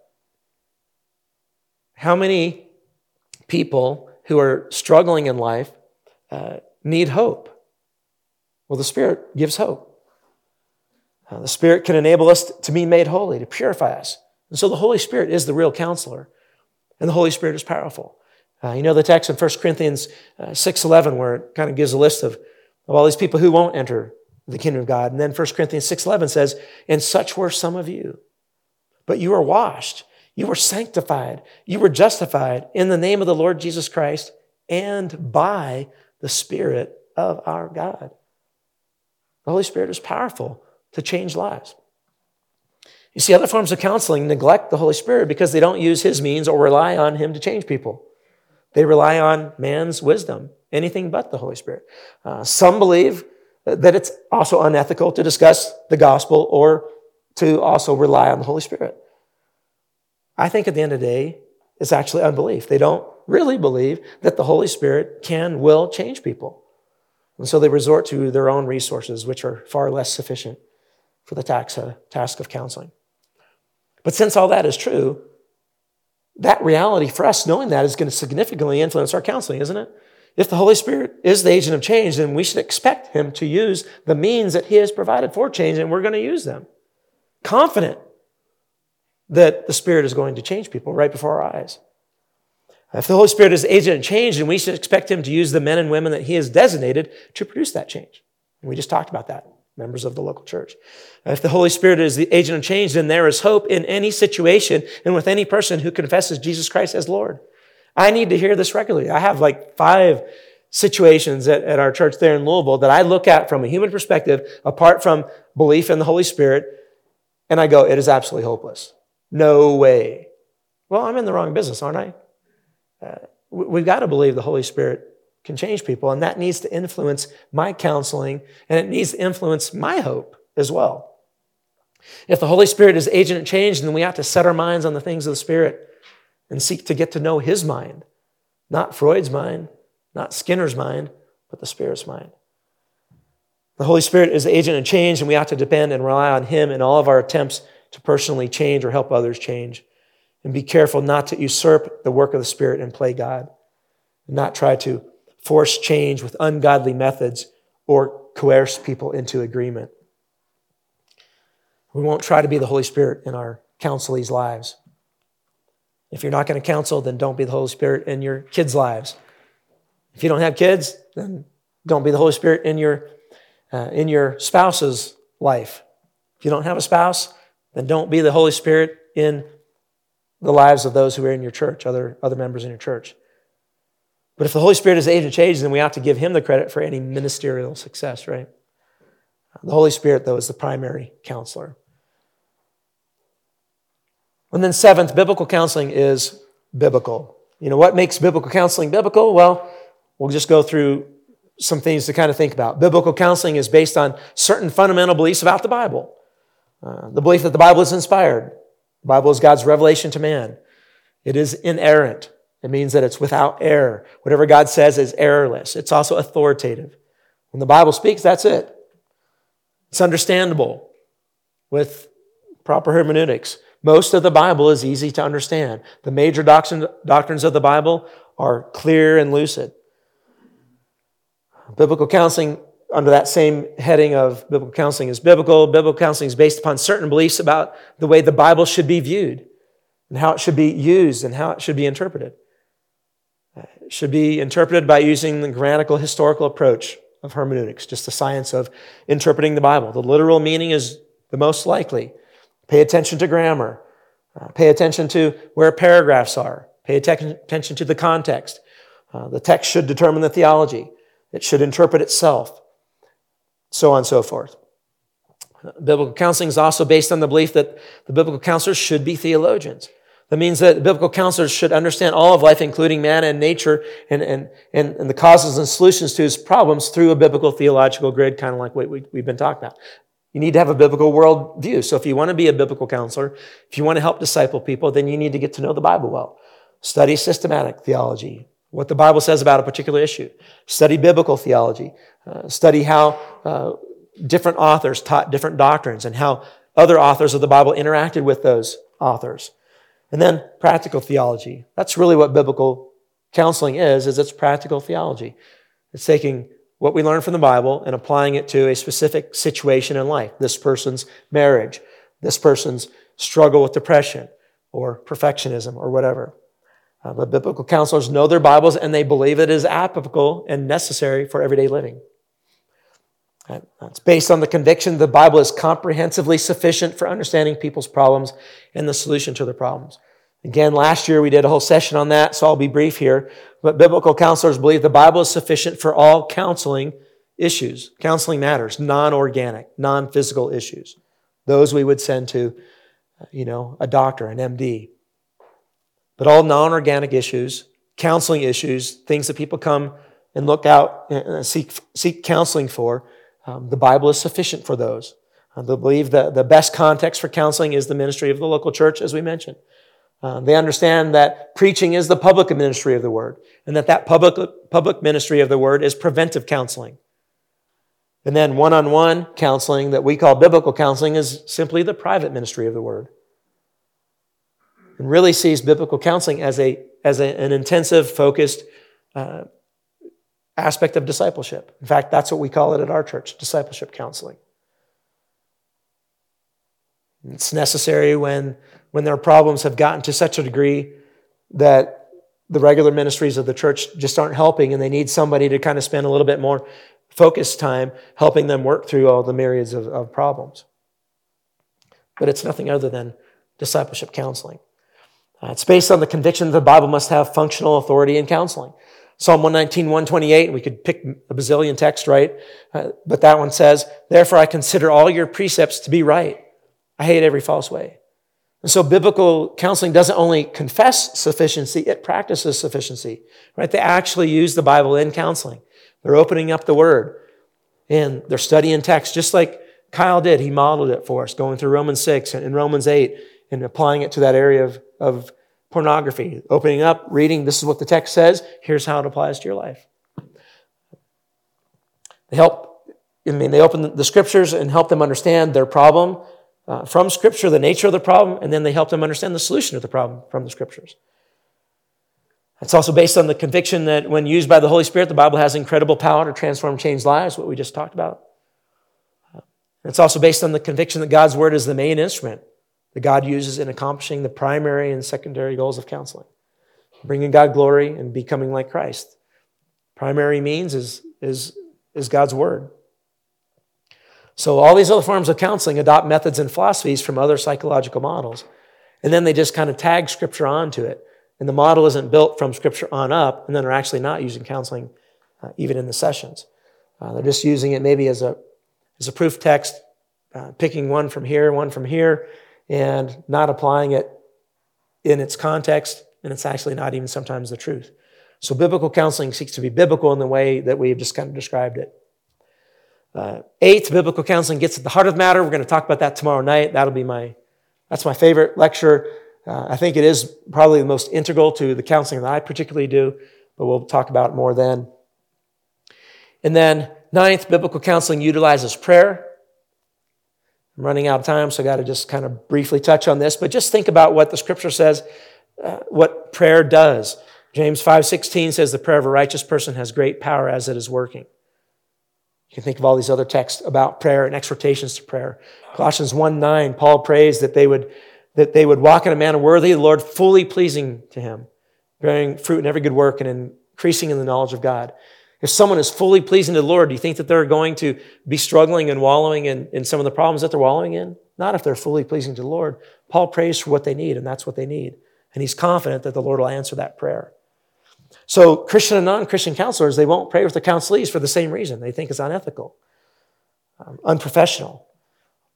how many people who are struggling in life uh, need hope? Well, the Spirit gives hope. Uh, the Spirit can enable us to be made holy, to purify us. And so the Holy Spirit is the real counselor, and the Holy Spirit is powerful. You know the text in 1 Corinthians uh, 6.11 where it kind of gives a list of, of all these people who won't enter the kingdom of God. And then 1 Corinthians 6.11 says, And such were some of you. But you were washed, you were sanctified, you were justified in the name of the Lord Jesus Christ and by the Spirit of our God. The Holy Spirit is powerful to change lives. You see, other forms of counseling neglect the Holy Spirit because they don't use His means or rely on Him to change people. They rely on man's wisdom, anything but the Holy Spirit. Uh, some believe that it's also unethical to discuss the gospel or to also rely on the Holy Spirit. I think at the end of the day, it's actually unbelief. They don't really believe that the Holy Spirit can, will change people. And so they resort to their own resources, which are far less sufficient for the task, task of counseling. But since all that is true, that reality for us, knowing that, is going to significantly influence our counseling, isn't it? If the Holy Spirit is the agent of change, then we should expect Him to use the means that He has provided for change, and we're going to use them. Confident that the Spirit is going to change people right before our eyes. If the Holy Spirit is the agent of change, then we should expect Him to use the men and women that He has designated to produce that change. And we just talked about that, members of the local church. If the Holy Spirit is the agent of change, then there is hope in any situation and with any person who confesses Jesus Christ as Lord. I need to hear this regularly. I have like five situations at, at our church there in Louisville that I look at from a human perspective, apart from belief in the Holy Spirit, and I go, it is absolutely hopeless. No way. Well, I'm in the wrong business, aren't I? Uh, we've got to believe the Holy Spirit can change people, and that needs to influence my counseling, and it needs to influence my hope as well. If the Holy Spirit is agent of change, then we have to set our minds on the things of the Spirit and seek to get to know his mind, not Freud's mind, not Skinner's mind, but the Spirit's mind. The Holy Spirit is the agent of change, and we have to depend and rely on him in all of our attempts to personally change or help others change. And be careful not to usurp the work of the Spirit and play God, not try to force change with ungodly methods or coerce people into agreement. We won't try to be the Holy Spirit in our counselees' lives. If you're not going to counsel, then don't be the Holy Spirit in your kids' lives. If you don't have kids, then don't be the Holy Spirit in your, uh, in your spouse's life. If you don't have a spouse, then don't be the Holy Spirit in the lives of those who are in your church, other, other members in your church. But if the Holy Spirit is the age of change, then we ought to give him the credit for any ministerial success, right? The Holy Spirit, though, is the primary counselor. And then, seventh, biblical counseling is biblical. You know, what makes biblical counseling biblical? Well, we'll just go through some things to kind of think about. Biblical counseling is based on certain fundamental beliefs about the Bible. Uh, the belief that the Bible is inspired, the Bible is God's revelation to man, it is inerrant. It means that it's without error. Whatever God says is errorless. It's also authoritative. When the Bible speaks, that's it. It's understandable with proper hermeneutics. Most of the Bible is easy to understand. The major doctrines of the Bible are clear and lucid. Biblical counseling, under that same heading of biblical counseling, is biblical. Biblical counseling is based upon certain beliefs about the way the Bible should be viewed and how it should be used and how it should be interpreted. Should be interpreted by using the grammatical historical approach of hermeneutics, just the science of interpreting the Bible. The literal meaning is the most likely. Pay attention to grammar. Uh, pay attention to where paragraphs are. Pay attention to the context. Uh, the text should determine the theology. It should interpret itself. So on and so forth. Uh, biblical counseling is also based on the belief that the biblical counselors should be theologians. That means that biblical counselors should understand all of life, including man and nature, and, and, and, and the causes and solutions to his problems through a biblical theological grid, kind of like what we, we've been talking about. You need to have a biblical worldview. So if you want to be a biblical counselor, if you want to help disciple people, then you need to get to know the Bible well. Study systematic theology, what the Bible says about a particular issue. Study biblical theology. Uh, study how uh, different authors taught different doctrines and how other authors of the Bible interacted with those authors. And then practical theology. That's really what biblical counseling is, is it's practical theology. It's taking what we learn from the Bible and applying it to a specific situation in life. This person's marriage, this person's struggle with depression or perfectionism or whatever. Uh, but biblical counselors know their Bibles and they believe it is applicable and necessary for everyday living. It's based on the conviction the Bible is comprehensively sufficient for understanding people's problems and the solution to their problems. Again, last year we did a whole session on that, so I'll be brief here. But biblical counselors believe the Bible is sufficient for all counseling issues, counseling matters, non organic, non physical issues. Those we would send to, uh, you know, a doctor, an MD. But all non organic issues, counseling issues, things that people come and look out and seek, seek counseling for, um, the Bible is sufficient for those. Uh, they believe that the best context for counseling is the ministry of the local church, as we mentioned. Uh, they understand that preaching is the public ministry of the word, and that that public, public ministry of the word is preventive counseling. And then one on one counseling that we call biblical counseling is simply the private ministry of the word. And really sees biblical counseling as, a, as a, an intensive, focused uh, aspect of discipleship. In fact, that's what we call it at our church discipleship counseling. It's necessary when when their problems have gotten to such a degree that the regular ministries of the church just aren't helping and they need somebody to kind of spend a little bit more focused time helping them work through all the myriads of, of problems. But it's nothing other than discipleship counseling. Uh, it's based on the conviction that the Bible must have functional authority in counseling. Psalm 119, 128, we could pick a bazillion text, right? Uh, but that one says, Therefore I consider all your precepts to be right. I hate every false way. And so biblical counseling doesn't only confess sufficiency, it practices sufficiency, right? They actually use the Bible in counseling. They're opening up the word and they're studying text just like Kyle did. He modeled it for us, going through Romans 6 and Romans 8 and applying it to that area of, of pornography. Opening up, reading, this is what the text says, here's how it applies to your life. They help, I mean, they open the scriptures and help them understand their problem uh, from Scripture the nature of the problem, and then they help them understand the solution of the problem from the Scriptures. It's also based on the conviction that when used by the Holy Spirit, the Bible has incredible power to transform change lives, what we just talked about. It's also based on the conviction that God's Word is the main instrument that God uses in accomplishing the primary and secondary goals of counseling bringing God glory and becoming like Christ. Primary means is, is, is God's Word. So all these other forms of counseling adopt methods and philosophies from other psychological models. And then they just kind of tag scripture onto it. And the model isn't built from scripture on up, and then they're actually not using counseling uh, even in the sessions. Uh, they're just using it maybe as a, as a proof text, uh, picking one from here, one from here, and not applying it in its context, and it's actually not even sometimes the truth. So biblical counseling seeks to be biblical in the way that we've just kind of described it. Uh, eight, biblical counseling gets at the heart of the matter. We're going to talk about that tomorrow night. That'll be my, that's my favorite lecture. Uh, I think it is probably the most integral to the counseling that I particularly do, but we'll talk about it more then. And then, ninth, biblical counseling utilizes prayer. I'm running out of time, so I got to just kind of briefly touch on this, but just think about what the scripture says, uh, what prayer does. James 5:16 says the prayer of a righteous person has great power as it is working. You can think of all these other texts about prayer and exhortations to prayer. Colossians 1 9, Paul prays that they would, that they would walk in a manner worthy of the Lord, fully pleasing to him, bearing fruit in every good work and increasing in the knowledge of God. If someone is fully pleasing to the Lord, do you think that they're going to be struggling and wallowing in, in some of the problems that they're wallowing in? Not if they're fully pleasing to the Lord. Paul prays for what they need, and that's what they need. And he's confident that the Lord will answer that prayer. So Christian and non-Christian counselors, they won't pray with the counselees for the same reason. They think it's unethical, um, unprofessional.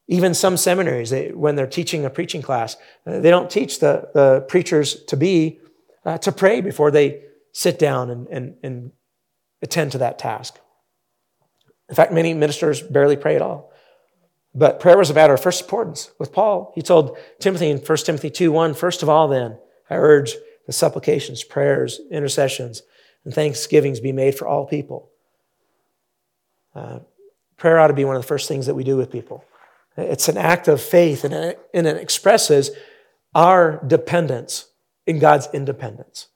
Even some seminaries, they, when they're teaching a preaching class, they don't teach the, the preachers to be, uh, to pray before they sit down and, and, and attend to that task. In fact, many ministers barely pray at all. But prayer was a matter of first importance. With Paul, he told Timothy in 1 Timothy 2 1, First of all, then, I urge the supplications, prayers, intercessions, and thanksgivings be made for all people. Uh, prayer ought to be one of the first things that we do with people. It's an act of faith, and it, and it expresses our dependence in God's independence.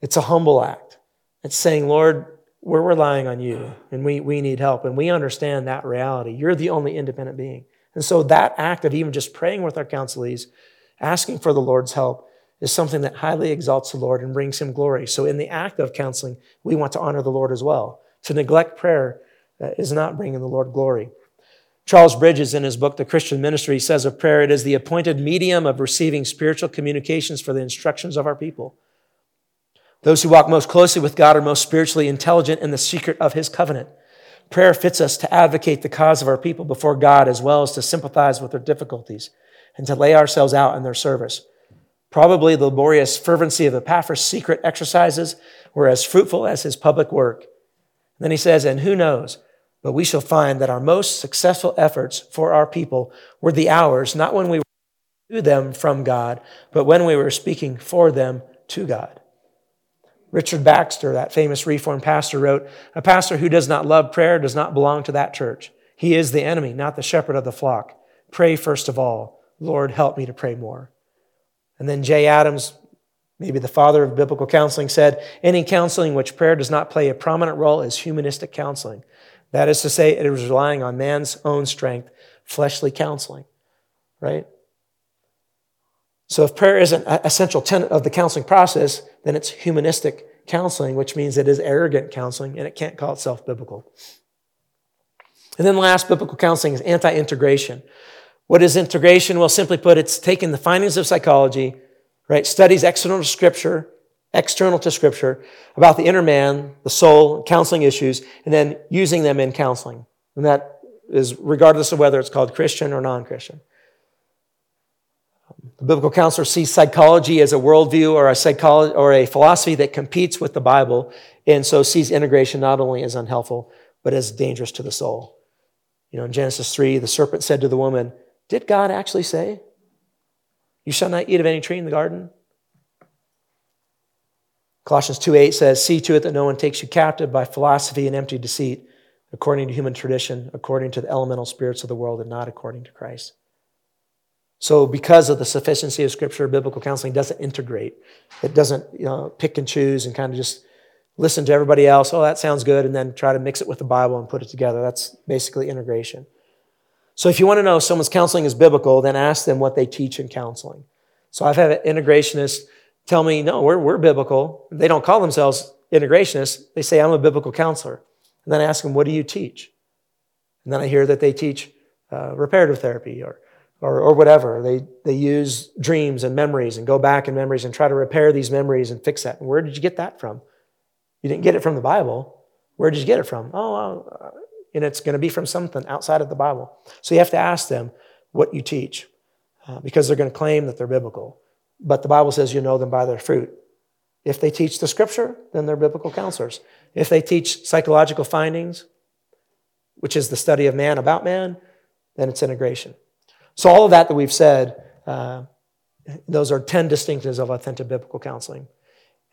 It's a humble act. It's saying, Lord, we're relying on you and we, we need help. And we understand that reality. You're the only independent being. And so that act of even just praying with our counselees, asking for the Lord's help, is something that highly exalts the Lord and brings him glory. So in the act of counseling, we want to honor the Lord as well. To neglect prayer uh, is not bringing the Lord glory. Charles Bridges, in his book, The Christian Ministry, says of prayer, it is the appointed medium of receiving spiritual communications for the instructions of our people. Those who walk most closely with God are most spiritually intelligent in the secret of his covenant. Prayer fits us to advocate the cause of our people before God as well as to sympathize with their difficulties and to lay ourselves out in their service. Probably the laborious fervency of Epaphras' secret exercises were as fruitful as his public work. And then he says, And who knows, but we shall find that our most successful efforts for our people were the hours, not when we were to them from God, but when we were speaking for them to God. Richard Baxter, that famous Reformed pastor, wrote A pastor who does not love prayer does not belong to that church. He is the enemy, not the shepherd of the flock. Pray first of all, Lord, help me to pray more. And then Jay Adams, maybe the father of biblical counseling, said Any counseling which prayer does not play a prominent role is humanistic counseling. That is to say, it is relying on man's own strength, fleshly counseling, right? So if prayer isn't a central tenet of the counseling process, then it's humanistic counseling, which means it is arrogant counseling and it can't call itself biblical. And then last biblical counseling is anti-integration. What is integration? Well, simply put, it's taking the findings of psychology, right? Studies external to scripture, external to scripture about the inner man, the soul, counseling issues, and then using them in counseling. And that is regardless of whether it's called Christian or non-Christian. The biblical counselor sees psychology as a worldview or a psychology or a philosophy that competes with the Bible, and so sees integration not only as unhelpful, but as dangerous to the soul. You know, in Genesis 3, the serpent said to the woman, Did God actually say, You shall not eat of any tree in the garden? Colossians 2:8 says, See to it that no one takes you captive by philosophy and empty deceit, according to human tradition, according to the elemental spirits of the world, and not according to Christ. So, because of the sufficiency of Scripture, biblical counseling doesn't integrate. It doesn't you know, pick and choose and kind of just listen to everybody else. Oh, that sounds good, and then try to mix it with the Bible and put it together. That's basically integration. So, if you want to know if someone's counseling is biblical, then ask them what they teach in counseling. So, I've had integrationists tell me, no, we're, we're biblical. They don't call themselves integrationists. They say, I'm a biblical counselor. And then I ask them, what do you teach? And then I hear that they teach uh, reparative therapy or or, or whatever. They, they use dreams and memories and go back in memories and try to repair these memories and fix that. And where did you get that from? You didn't get it from the Bible. Where did you get it from? Oh, uh, and it's going to be from something outside of the Bible. So you have to ask them what you teach uh, because they're going to claim that they're biblical. But the Bible says you know them by their fruit. If they teach the scripture, then they're biblical counselors. If they teach psychological findings, which is the study of man about man, then it's integration. So, all of that that we've said, uh, those are 10 distinctives of authentic biblical counseling.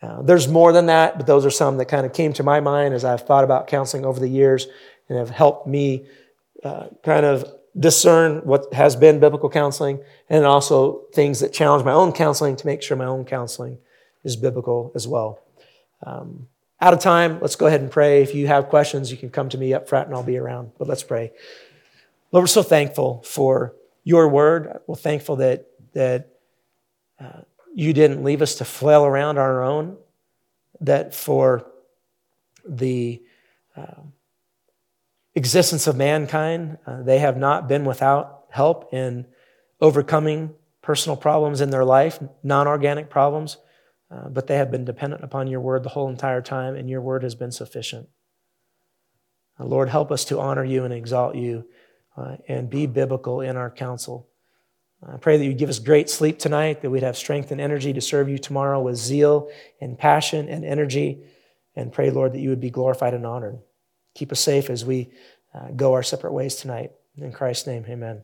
Uh, there's more than that, but those are some that kind of came to my mind as I've thought about counseling over the years and have helped me uh, kind of discern what has been biblical counseling and also things that challenge my own counseling to make sure my own counseling is biblical as well. Um, out of time, let's go ahead and pray. If you have questions, you can come to me up front and I'll be around. But let's pray. Lord, we're so thankful for your word. We're thankful that, that uh, you didn't leave us to flail around on our own, that for the uh, existence of mankind, uh, they have not been without help in overcoming personal problems in their life, non organic problems, uh, but they have been dependent upon your word the whole entire time, and your word has been sufficient. Uh, Lord, help us to honor you and exalt you uh, and be biblical in our counsel. I pray that you give us great sleep tonight, that we'd have strength and energy to serve you tomorrow with zeal and passion and energy. And pray, Lord, that you would be glorified and honored. Keep us safe as we uh, go our separate ways tonight. In Christ's name, amen.